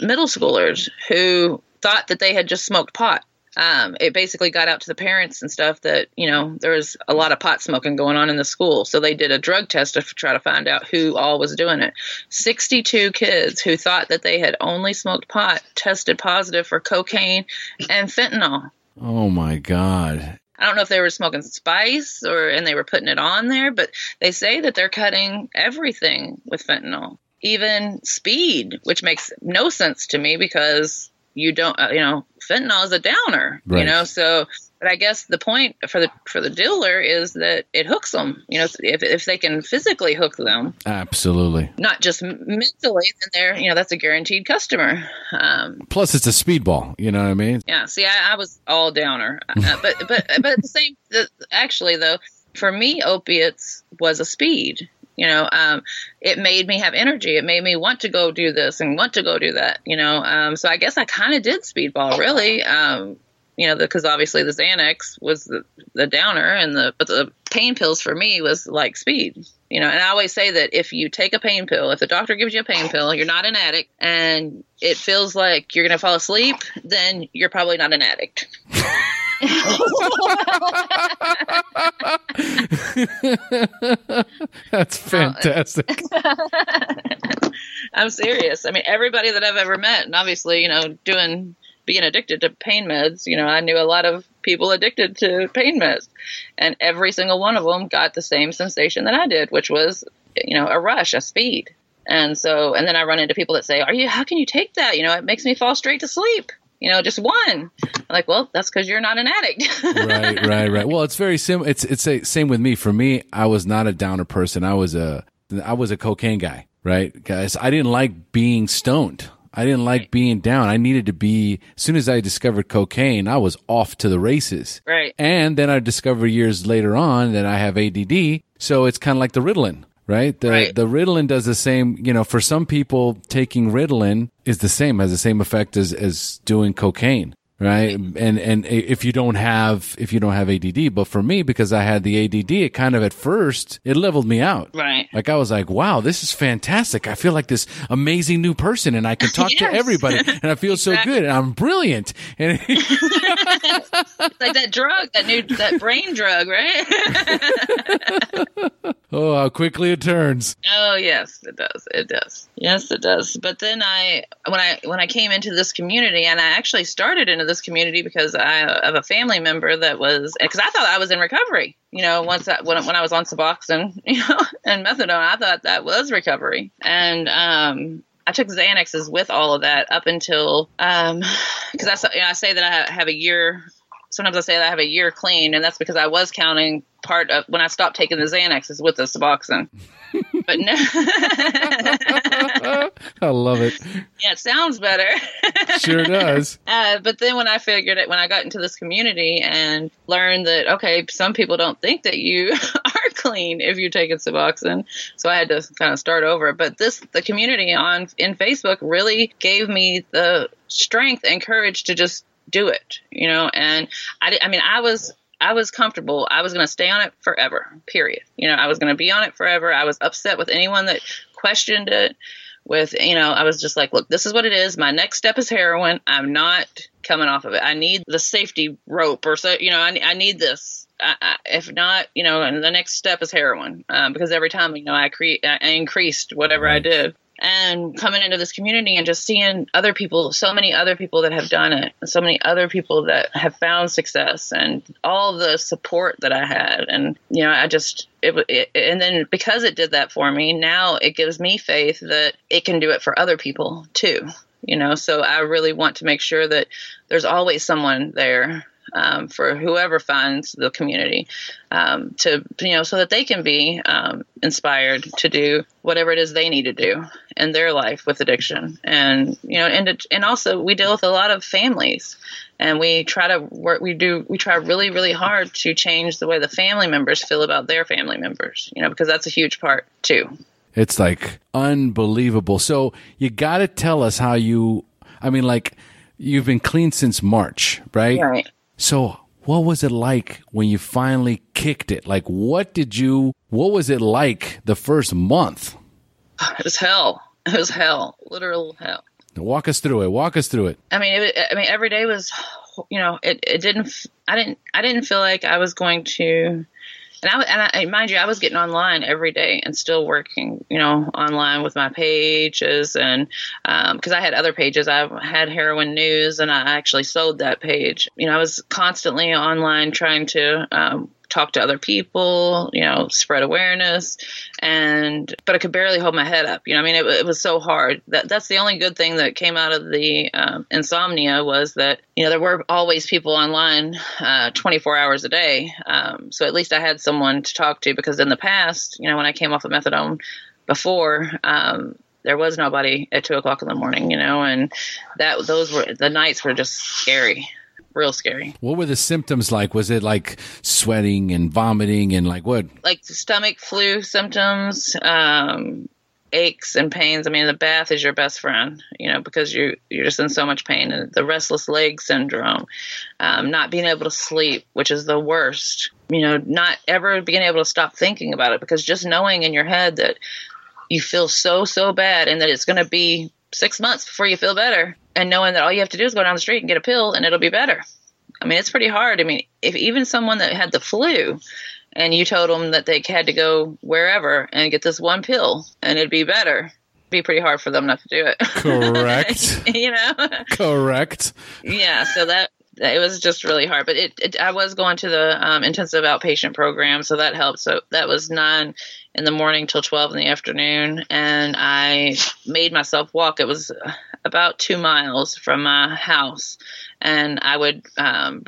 Speaker 2: middle schoolers who thought that they had just smoked pot. Um, it basically got out to the parents and stuff that you know there was a lot of pot smoking going on in the school, so they did a drug test to try to find out who all was doing it. Sixty-two kids who thought that they had only smoked pot tested positive for cocaine and fentanyl.
Speaker 3: Oh my god.
Speaker 2: I don't know if they were smoking spice or and they were putting it on there, but they say that they're cutting everything with fentanyl, even speed, which makes no sense to me because you don't, uh, you know, fentanyl is a downer, you know. So, but I guess the point for the for the dealer is that it hooks them. You know, if if they can physically hook them,
Speaker 3: Absolutely.
Speaker 2: not just mentally, then they're you know that's a guaranteed customer. Um,
Speaker 3: Plus it's a speedball, you know what I mean?
Speaker 2: yeah. See, I, I was all downer, uh, but but but the same, the, actually though, for me, opiates was a speed. You know, um, it made me have energy. It made me want to go do this and want to go do that. You know, um, so I guess I kind of did speedball, really. Um, you know, because obviously the Xanax was the, the downer, and the but the pain pills for me was like speed. You know, and I always say that if you take a pain pill, if the doctor gives you a pain pill, you're not an addict, and it feels like you're going to fall asleep, then you're probably not an addict.
Speaker 3: That's fantastic.
Speaker 2: I'm serious. I mean, everybody that I've ever met, and obviously, you know, doing being addicted to pain meds, you know, I knew a lot of people addicted to pain meds, and every single one of them got the same sensation that I did, which was, you know, a rush, a speed. And so, and then I run into people that say, "Are you? How can you take that? You know, it makes me fall straight to sleep. You know, just one." I'm like, "Well, that's because you're not an addict."
Speaker 3: right, right, right. Well, it's very sim. It's it's a, same with me. For me, I was not a downer person. I was a I was a cocaine guy, right, guys? I didn't like being stoned. I didn't like being down. I needed to be. As soon as I discovered cocaine, I was off to the races.
Speaker 2: Right.
Speaker 3: And then I discovered years later on that I have ADD. So it's kind of like the Ritalin. Right? The
Speaker 2: Right.
Speaker 3: the Ritalin does the same, you know, for some people taking Ritalin is the same, has the same effect as, as doing cocaine. Right. And, and if you don't have, if you don't have ADD, but for me, because I had the ADD, it kind of at first, it leveled me out.
Speaker 2: Right.
Speaker 3: Like I was like, wow, this is fantastic. I feel like this amazing new person and I can talk to everybody and I feel so good and I'm brilliant. And
Speaker 2: like that drug, that new that brain drug, right?
Speaker 3: oh, how quickly it turns.
Speaker 2: Oh yes, it does. It does. Yes, it does. But then I, when I when I came into this community, and I actually started into this community because I have a family member that was because I thought I was in recovery. You know, once I, when when I was on Suboxone, you know, and methadone, I thought that was recovery, and um. I took Xanaxes with all of that up until um because I, you know, I say that I have a year sometimes I say that I have a year clean, and that's because I was counting part of when I stopped taking the Xanaxes with the Suboxone. but no,
Speaker 3: I love it.
Speaker 2: yeah, it sounds better.
Speaker 3: Sure does.
Speaker 2: Uh, but then when I figured it, when I got into this community and learned that okay, some people don't think that you are clean if you're taking Suboxone, so I had to kind of start over. But this, the community on in Facebook really gave me the strength and courage to just do it, you know. And I, I mean, I was. I was comfortable. I was going to stay on it forever. Period. You know, I was going to be on it forever. I was upset with anyone that questioned it with you know i was just like look this is what it is my next step is heroin i'm not coming off of it i need the safety rope or so you know i, I need this I, I, if not you know and the next step is heroin um, because every time you know i create i increased whatever i did and coming into this community and just seeing other people, so many other people that have done it, so many other people that have found success, and all the support that I had, and you know, I just it, it and then because it did that for me, now it gives me faith that it can do it for other people too. You know, so I really want to make sure that there's always someone there um, for whoever finds the community um, to you know so that they can be um, inspired to do whatever it is they need to do in their life with addiction. And you know and and also we deal with a lot of families and we try to work we do we try really really hard to change the way the family members feel about their family members you know because that's a huge part too.
Speaker 3: It's like unbelievable. So you got to tell us how you i mean like you've been clean since march right?
Speaker 2: Right
Speaker 3: so, what was it like when you finally kicked it? Like, what did you, what was it like the first month?
Speaker 2: It was hell. It was hell, literal hell.
Speaker 3: Walk us through it. Walk us through it.
Speaker 2: I mean, it, I mean, every day was, you know, it, it didn't, I didn't, I didn't feel like I was going to and I and I, mind you, I was getting online every day and still working, you know, online with my pages and because um, I had other pages, I had heroin news, and I actually sold that page. You know, I was constantly online trying to um, talk to other people, you know, spread awareness. And, but I could barely hold my head up. You know, I mean, it, it was so hard. That That's the only good thing that came out of the um, insomnia was that, you know, there were always people online uh, 24 hours a day. Um, so at least I had someone to talk to because in the past, you know, when I came off of methadone before, um, there was nobody at two o'clock in the morning, you know, and that those were the nights were just scary real scary.
Speaker 3: What were the symptoms like? Was it like sweating and vomiting and like what?
Speaker 2: Like stomach flu symptoms, um, aches and pains. I mean, the bath is your best friend, you know, because you you're just in so much pain. And the restless leg syndrome, um, not being able to sleep, which is the worst. You know, not ever being able to stop thinking about it because just knowing in your head that you feel so so bad and that it's going to be six months before you feel better and knowing that all you have to do is go down the street and get a pill and it'll be better. I mean, it's pretty hard. I mean, if even someone that had the flu and you told them that they had to go wherever and get this one pill and it'd be better, it'd be pretty hard for them not to do it.
Speaker 3: Correct.
Speaker 2: you know?
Speaker 3: Correct.
Speaker 2: Yeah. So that, it was just really hard, but it, it I was going to the um, intensive outpatient program, so that helped. So that was nine in the morning till 12 in the afternoon and i made myself walk. It was about two miles from my house and i would um,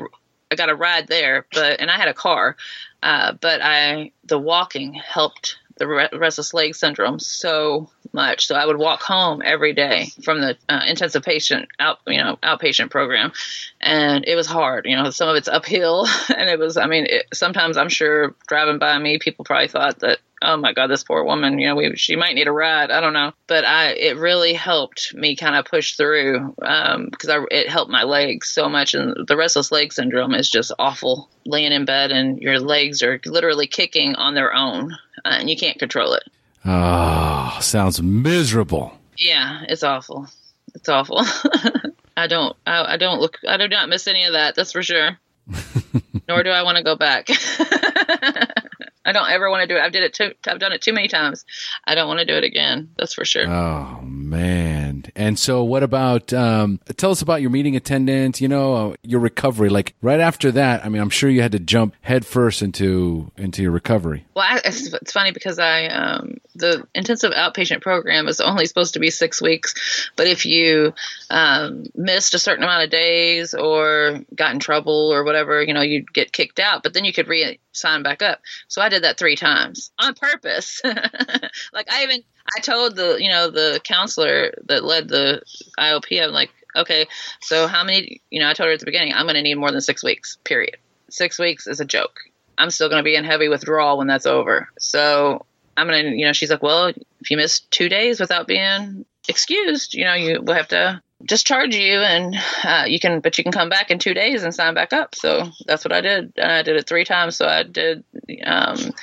Speaker 2: i got a ride there but and i had a car uh, but i the walking helped the restless leg syndrome so much. So I would walk home every day from the uh, intensive patient out, you know, outpatient program, and it was hard. You know, some of it's uphill, and it was. I mean, it, sometimes I'm sure driving by me, people probably thought that oh my god this poor woman you know we, she might need a ride i don't know but i it really helped me kind of push through because um, it helped my legs so much and the restless leg syndrome is just awful laying in bed and your legs are literally kicking on their own and you can't control it.
Speaker 3: Oh sounds miserable.
Speaker 2: Yeah it's awful. It's awful. I don't I, I don't look i do not miss any of that that's for sure nor do i want to go back I don't ever want to do it. I've did it too. I've done it too many times. I don't want to do it again. That's for sure.
Speaker 3: Oh man! And so, what about? Um, tell us about your meeting attendance. You know, uh, your recovery. Like right after that, I mean, I'm sure you had to jump headfirst into into your recovery.
Speaker 2: Well, I, it's, it's, funny because I um, the intensive outpatient program is only supposed to be six weeks, but if you um, missed a certain amount of days or got in trouble or whatever, you know, you'd get kicked out. But then you could re sign back up. So I did that three times on purpose. like I even I told the you know the counselor that led the IOP. I'm like, okay, so how many? You know, I told her at the beginning, I'm going to need more than six weeks. Period. Six weeks is a joke. I'm still going to be in heavy withdrawal when that's over. So I'm going to, you know, she's like, well, if you miss two days without being excused, you know, you will have to discharge you and uh, you can but you can come back in two days and sign back up. So that's what i did. And i did it three times. So i did um,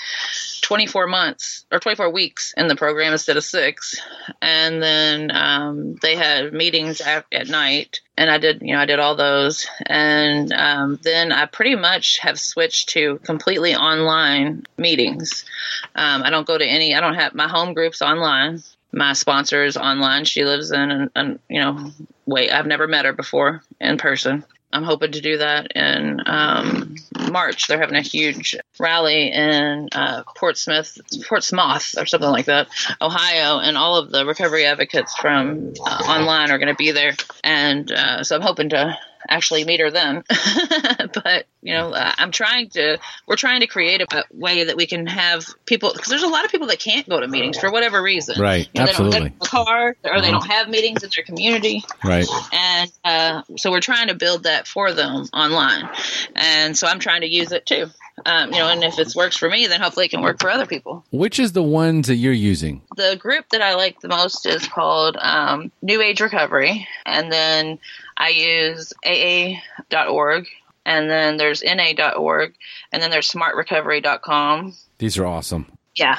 Speaker 2: 24 months or 24 weeks in the program instead of six. And then um, they had meetings at, at, night. And i did you know i did all those. And um, then i pretty much have switched to completely online meetings. Um, i don't go to any i don't have my home groups online my sponsor is online. She lives in, and, and you know, wait, I've never met her before in person. I'm hoping to do that in um, March. They're having a huge rally in uh, Portsmouth, Portsmouth, or something like that, Ohio, and all of the recovery advocates from uh, online are going to be there. And uh, so I'm hoping to actually meet her then. but you know, uh, I'm trying to. We're trying to create a, way that we can have people because there's a lot of people that can't go to meetings for whatever reason.
Speaker 3: Right.
Speaker 2: You know,
Speaker 3: Absolutely.
Speaker 2: They don't have a car, or they
Speaker 3: Uh-huh.
Speaker 2: don't have meetings in their community
Speaker 3: Right.
Speaker 2: and uh, so we're trying to build that for them online and so i'm trying to use it too um, you know and if it works for me then hopefully it can work for other people
Speaker 3: Which is the ones that you're using?
Speaker 2: the group that i like the most is called um, new age recovery and then i use aa.org and then there's na.org and then there's smartrecovery.com
Speaker 3: These are awesome.
Speaker 2: yeah.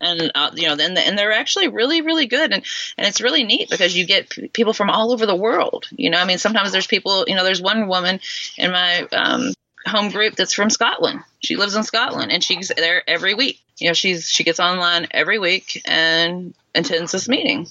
Speaker 2: And uh, you know and, and they're actually really really good and and it's really neat because you get p- people from all over the world you know? I mean sometimes there's people you know there's one woman in my um home group that's from scotland. She lives in scotland and she's there every week. You know she's she gets online every week and attends this meeting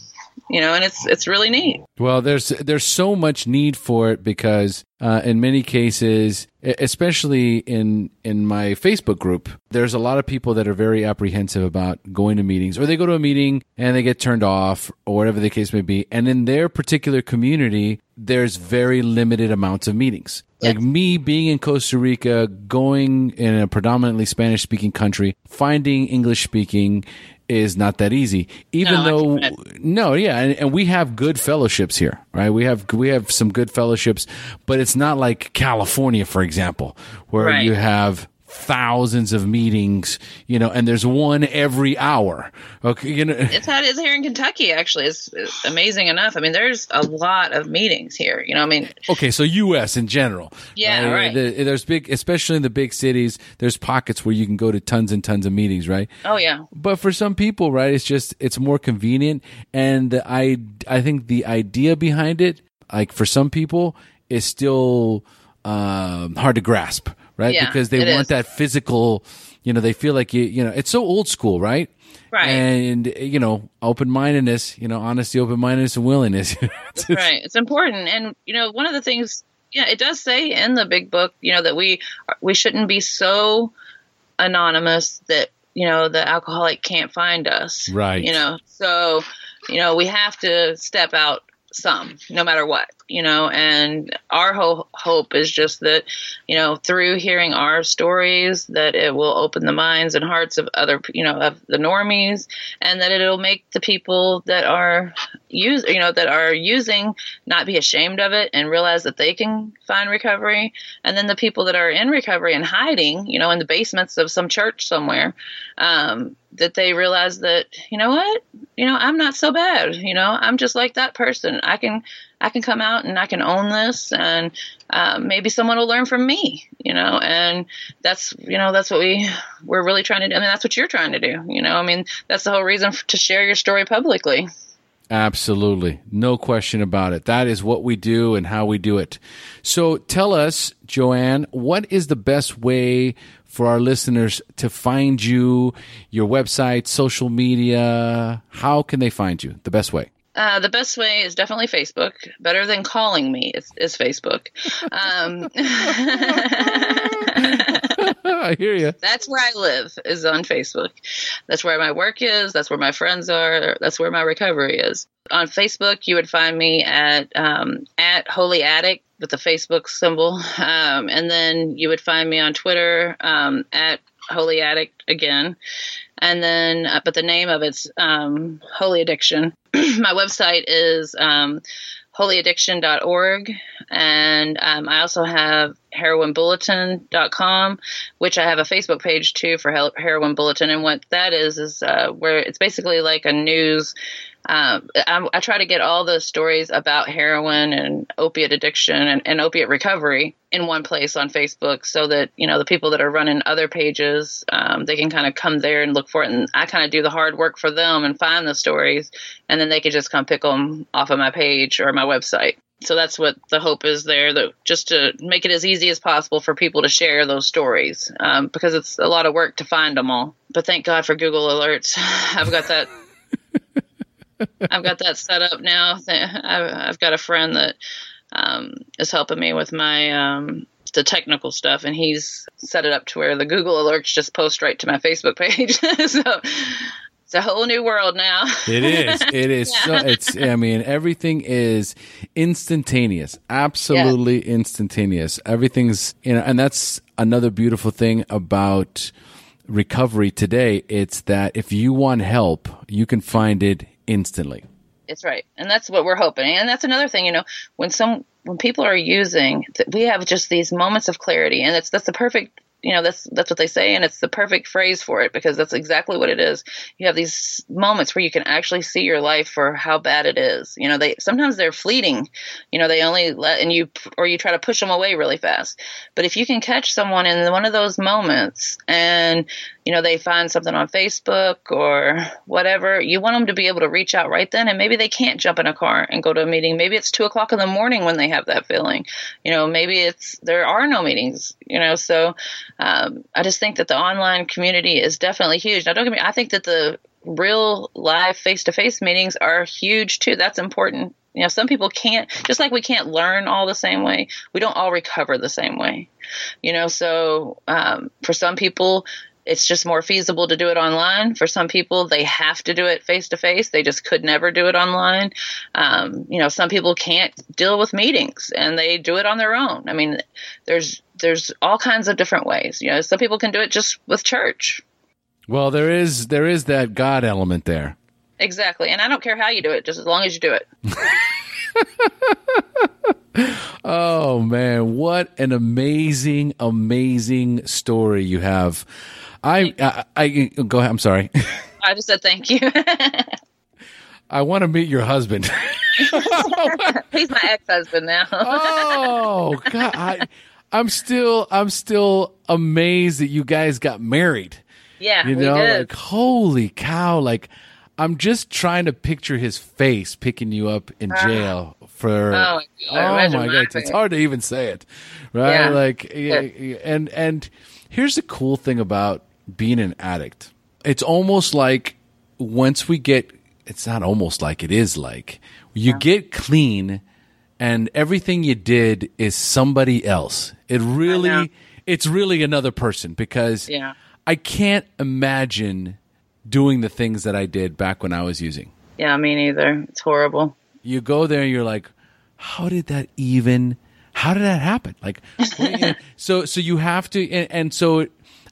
Speaker 2: you know and it's it's really neat
Speaker 3: Well, there's there's so much need for it because uh, in many cases, especially in in my Facebook group, there's a lot of people that are very apprehensive about going to meetings, or they go to a meeting and they get turned off, or whatever the case may be. And in their particular community, there's very limited amounts of meetings. Like me being in Costa Rica, going in a predominantly Spanish speaking country, finding English speaking is not that easy. Even
Speaker 2: No,
Speaker 3: though no, yeah, and, and we have good fellowships here, right? We have we have some good fellowships, but it's not like California, for example, where
Speaker 2: Right.
Speaker 3: you have thousands of meetings, you know, and there's one every hour. Okay, you know,
Speaker 2: it's how it is here in kentucky actually it's, it's amazing enough i mean there's a lot of meetings here you know i mean
Speaker 3: okay, so U.S. in general,
Speaker 2: Yeah, right.
Speaker 3: The- there's big, especially in the big cities. There's pockets where you can go to tons and tons of meetings, right?
Speaker 2: oh yeah
Speaker 3: But for some people, right, it's just it's more convenient, and I I think the idea behind it, like for some people, is still um, hard to grasp, right?
Speaker 2: Yeah,
Speaker 3: because they want
Speaker 2: is.
Speaker 3: that physical, you know, they feel like you you know it's so old school, right?
Speaker 2: Right.
Speaker 3: And you know, open mindedness, you know, honesty, open mindedness, and willingness.
Speaker 2: Right it's important and you know one of the things yeah it does say in the big book you know that we we shouldn't be so anonymous that you know the alcoholic can't find us
Speaker 3: Right.
Speaker 2: you know so you know we have to step out some no matter what you know and our whole hope is just that you know through hearing our stories that it will open the minds and hearts of other you know of the normies and that it'll make the people that are use you know that are using not be ashamed of it and realize that they can find recovery. And then the people that are in recovery and hiding you know in the basements of some church somewhere um, that they realize that you know what? You know i'm not so bad you know? I'm just like that person. I can i can come out and i can own this and uh, maybe someone will learn from me you know and that's you know that's what we we're really trying to do i mean that's what you're trying to do you know i mean that's the whole reason to share your story publicly
Speaker 3: Absolutely. No question about it. That is what we do and how we do it. So tell us, Joanne, what is the best way for our listeners to find you, your website, social media? How can they find you? The best way.
Speaker 2: Uh, the best way is definitely Facebook. Better than calling me is, is Facebook. Um,
Speaker 3: I hear you.
Speaker 2: that's where I live is on Facebook. That's where my work is. That's where my friends are. That's where my recovery is. On Facebook, you would find me at um, at Holy Addict with the Facebook symbol, um, and then you would find me on Twitter um, at Holy Addict again, and then uh, but the name of it's um, Holy Addiction. my website is um, holyaddiction.org and um, i also have heroinbulletin.com which i have a facebook page too for heroin bulletin. And what that is is uh, where it's basically like a news um, I, I try to get all the stories about heroin and opiate addiction and, and opiate recovery in one place on Facebook so that, you know, the people that are running other pages, um, they can kind of come there and look for it. And I kind of do the hard work for them and find the stories. And then they can just come pick them off of my page or my website. So that's what the hope is there, that just to make it as easy as possible for people to share those stories, um, because it's a lot of work to find them all. But thank God for Google Alerts. I've got that I've got that set up now. I've got a friend that um, is helping me with my um, the technical stuff, and he's set it up to where the Google alerts just post right to my Facebook page. so it's a whole new world now.
Speaker 3: it is. It is. Yeah. So, it's. I mean, everything is instantaneous. Absolutely yeah. instantaneous. Everything's you know, and that's another beautiful thing about recovery today. It's that if you want help, you can find it instantly.
Speaker 2: It's right, and that's what we're hoping. And that's another thing, you know, when some when people are using, we have just these moments of clarity, and it's that's the perfect you know that's that's what they say and it's the perfect phrase for it because that's exactly what it is. You have these moments where you can actually see your life for how bad it is. You know they sometimes they're fleeting. You know they only let and you or you try to push them away really fast. But if you can catch someone in one of those moments and you know they find something on facebook or whatever you want them to be able to reach out right then and maybe they can't jump in a car and go to a meeting. Maybe it's two o'clock in the morning when they have that feeling. You know maybe it's there are no meetings you know so um, I just think that the online community is definitely huge. Now, don't get me. I think that the real live face to face meetings are huge too. That's important. You know, some people can't, just like we can't learn all the same way, we don't all recover the same way. You know, so um, for some people, it's just more feasible to do it online. For some people, they have to do it face to face. They just could never do it online. Um, you know, some people can't deal with meetings and they do it on their own. I mean, there's there's all kinds of different ways. You know, some people can do it just with church.
Speaker 3: Well, there is there is that God element there.
Speaker 2: Exactly, and I don't care how you do it, just as long as you do it.
Speaker 3: oh man, what an amazing, amazing story you have. I, I, I go ahead. I'm sorry.
Speaker 2: I just said thank you.
Speaker 3: I want to meet your husband.
Speaker 2: He's my ex-husband now.
Speaker 3: oh God, I, I'm still, I'm still amazed that you guys got married.
Speaker 2: Yeah,
Speaker 3: you know, like holy cow! Like I'm just trying to picture his face picking you up in uh, jail for. Oh, oh my god, it's hard to even say it, right? Yeah. Like, yeah. and and here's the cool thing about being an addict. It's almost like once we get, it's not almost like it is like you yeah. get clean and everything you did is somebody else. It really, it's really another person because
Speaker 2: yeah.
Speaker 3: I can't imagine doing the things that I did back when I was using.
Speaker 2: Yeah, me neither. It's horrible.
Speaker 3: You go there and you're like, how did that even, how did that happen? Like, so, so you have to, and, and so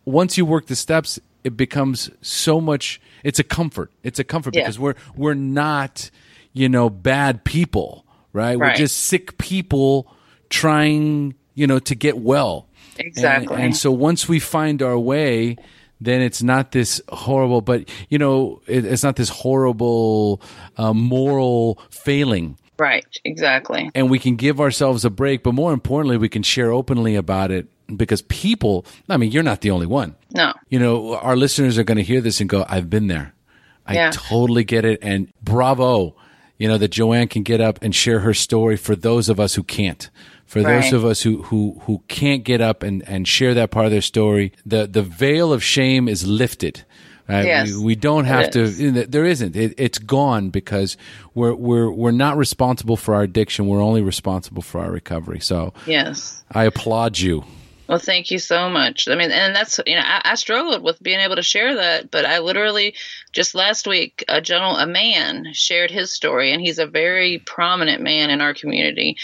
Speaker 3: once you work the steps, it becomes so much. It's a comfort. It's a comfort yeah. because we're we're not, you know, bad people, right? right? We're just sick people trying, you know, to get well.
Speaker 2: Exactly.
Speaker 3: And, and so once we find our way, then it's not this horrible. But you know, it, it's not this horrible uh, moral failing.
Speaker 2: Right. Exactly.
Speaker 3: And we can give ourselves a break, but more importantly, we can share openly about it because people, I mean, you're not the only one.
Speaker 2: No.
Speaker 3: You know, our listeners are going to hear this and go, I've been there. I yeah. totally get it. And bravo, you know, that Joanne can get up and share her story for those of us who can't. For right. those of us who, who, who can't get up and, and share that part of their story, the, the veil of shame is lifted. Right? Yes, we, we don't have to. There isn't. It, it's gone because we're we're we're not responsible for our addiction. We're only responsible for our recovery. So
Speaker 2: yes,
Speaker 3: I applaud you.
Speaker 2: Well, thank you so much. I mean, and that's you know, I, I, struggled with being able to share that, but I literally just last week, a general, a man shared his story, and he's a very prominent man in our community,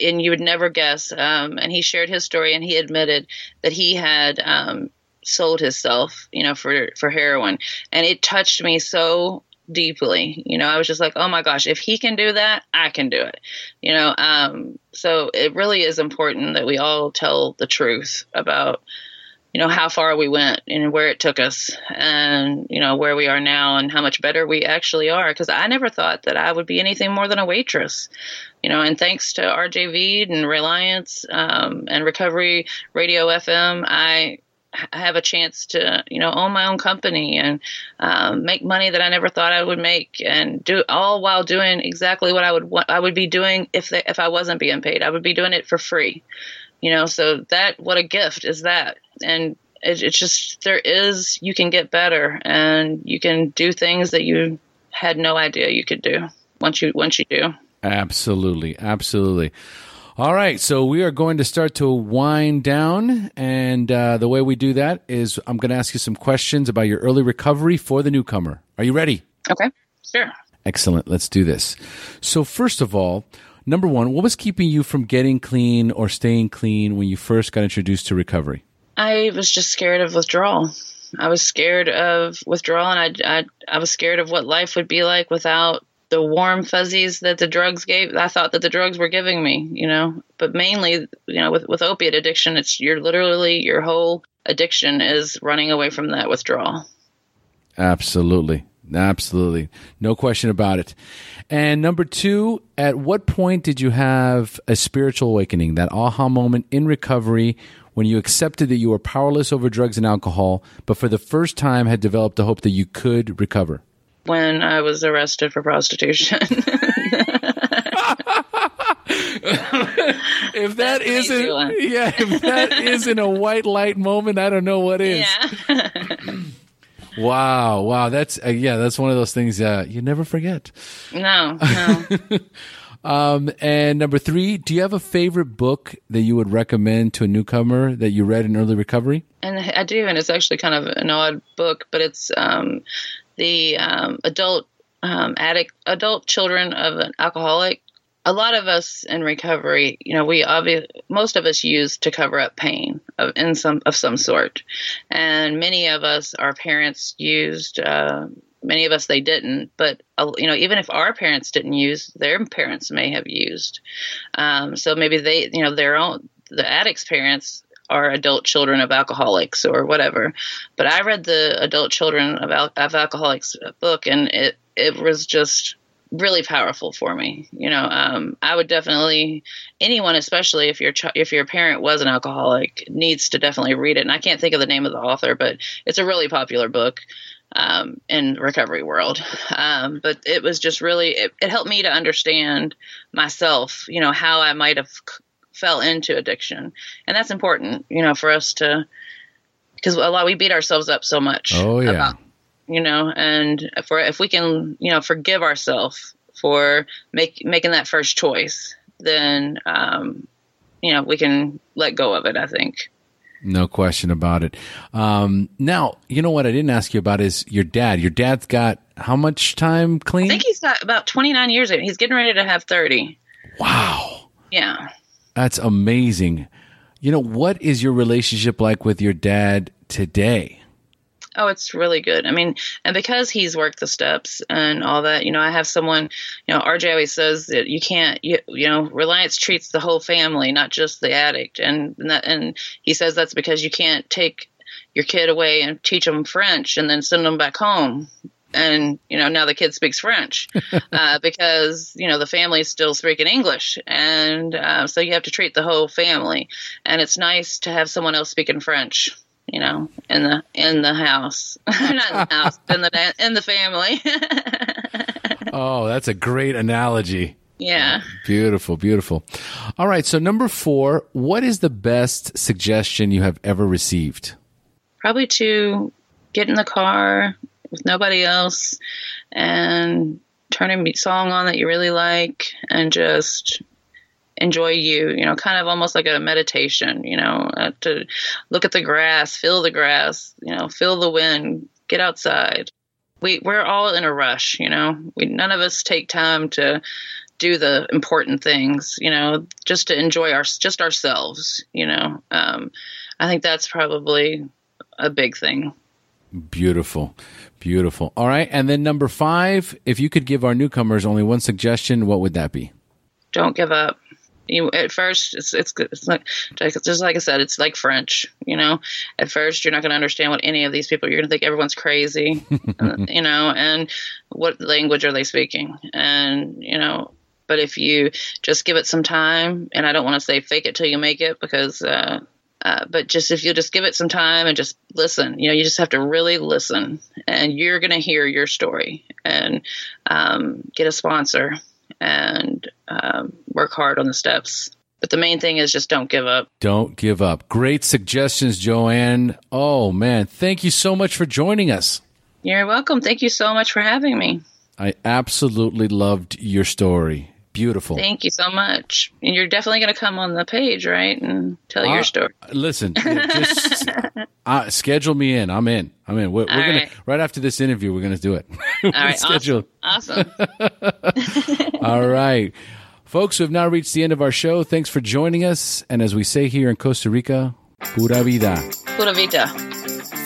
Speaker 2: and you would never guess. Um, and he shared his story, and he admitted that he had um, sold himself, you know, for for heroin, and it touched me so deeply. You know, I was just like, oh my gosh, if he can do that, I can do it. You know, um, so it really is important that we all tell the truth about, you know, how far we went and where it took us and, you know, where we are now and how much better we actually are. Cause I never thought that I would be anything more than a waitress, you know, and thanks to RJ Veed and Reliance um, and Recovery Radio FM, I have a chance to you know own my own company and um, make money that I never thought I would make and do all while doing exactly what I would want I would be doing if they, if I wasn't being paid. I would be doing it for free. You know so that what a gift is that? And it, it's just there is you can get better and you can do things that you had no idea you could do once you once you do.
Speaker 3: Absolutely, absolutely. All right, so we are going to start to wind down, and uh, the way we do that is I'm going to ask you some questions about your early recovery for the newcomer. Are you ready?
Speaker 2: Okay, sure.
Speaker 3: Excellent. Let's do this. So, first of all, number one, what was keeping you from getting clean or staying clean when you first got introduced to recovery?
Speaker 2: I was just scared of withdrawal. I was scared of withdrawal, and I, I, I was scared of what life would be like without the warm fuzzies that the drugs gave. I thought that the drugs were giving me, you know. But mainly, you know, with with opiate addiction, it's you're literally your whole addiction is running away from that withdrawal.
Speaker 3: Absolutely. Absolutely. No question about it. And number two, at what point did you have a spiritual awakening, that aha moment in recovery when you accepted that you were powerless over drugs and alcohol, but for the first time had developed the hope that you could recover?
Speaker 2: When I was arrested for prostitution.
Speaker 3: if
Speaker 2: easy
Speaker 3: isn't, yeah, if that isn't a white light moment, I don't know what is.
Speaker 2: yeah.
Speaker 3: Wow, wow, that's uh, yeah, that's one of those things uh, you never forget.
Speaker 2: no, no.
Speaker 3: Um, and number three, do you have a favorite book that you would recommend to a newcomer that you read in early recovery?
Speaker 2: and I do, and it's actually kind of an odd book, but it's um, the um, adult um, addict, adult children of an alcoholic. A lot of us in recovery, you know, we obviously most of us use to cover up pain of in some of some sort, and many of us, our parents used. Uh, many of us they didn't, but uh, you know, even if our parents didn't use, their parents may have used. Um, so maybe they, you know, their own the addict's parents are adult children of alcoholics or whatever. But I read the adult children of, al- of alcoholics book, and it it was just really powerful for me. You know, um, I would definitely anyone, especially if your ch- if your parent was an alcoholic, needs to definitely read it. And I can't think of the name of the author, but it's a really popular book um, in recovery world. Um, but it was just really it, it helped me to understand myself. You know how I might have fell into addiction, and that's important. You know for us to because a lot we beat ourselves up so much.
Speaker 3: Oh, yeah.
Speaker 2: About, you know, and for if we can you know forgive ourselves for make making that first choice, then um, you know we can let go of it. I think.
Speaker 3: No question about it. Um, now, you know what I didn't ask you about is your dad. Your dad's got how much time clean?
Speaker 2: I think he's got about 29 years. in. He's getting ready to have 30.
Speaker 3: wow,
Speaker 2: Yeah.
Speaker 3: That's amazing. You know, what is your relationship like with your dad today?
Speaker 2: Oh, it's really good. I mean, and because he's worked the steps and all that, you know, I have someone, you know, RJ always says that you can't, you, you know, Reliance treats the whole family, not just the addict. And, and, that, and he says that's because you can't take your kid away and teach them French and then send them back home. And, you know, now the kid speaks French uh, because, you know, the family's still speaking English. And uh, so you have to treat the whole family. And it's nice to have someone else speaking French you know, in the in the house, not in the house, in the in the family.
Speaker 3: Oh, that's a great analogy.
Speaker 2: yeah.
Speaker 3: Beautiful, beautiful. All right, so number four, what is the best suggestion you have ever received?
Speaker 2: Probably to get in the car with nobody else and turn a song on that you really like and just enjoy you you know kind of almost like a meditation you know uh, to look at the grass feel the grass you know feel the wind get outside. We we're all in a rush you know. We none of us take time to do the important things you know just to enjoy our just ourselves you know. Um, i think that's probably a big thing.
Speaker 3: Beautiful, beautiful. All right, and then number five, if you could give our newcomers only one suggestion, what would that be?
Speaker 2: don't give up. You at first it's it's it's like just like I said, it's like French. You know, at first you're not going to understand what any of these people. You're going to think everyone's crazy. you know, and what language are they speaking? And you know, but if you just give it some time, and I don't want to say fake it till you make it because. Uh, uh, but just if you just give it some time and just listen, you know, you just have to really listen, and you're going to hear your story and um, get a sponsor and um, work hard on the steps. But the main thing is just don't give up.
Speaker 3: Don't give up. Great suggestions, Joanne. Oh, man. Thank you so much for joining us.
Speaker 2: You're welcome. Thank you so much for having me.
Speaker 3: I absolutely loved your story. Beautiful.
Speaker 2: Thank you so much. And you're definitely going to come on the page, right, and tell
Speaker 3: Uh,
Speaker 2: your story.
Speaker 3: Listen, just uh, schedule me in. I'm in. I'm in. We're, we're gonna
Speaker 2: right.
Speaker 3: right after this interview. We're gonna do it.
Speaker 2: All right,
Speaker 3: schedule.
Speaker 2: awesome. awesome.
Speaker 3: All right. Folks, we've now reached the end of our show. Thanks for joining us. And as we say here in Costa Rica, pura vida.
Speaker 2: Pura vida.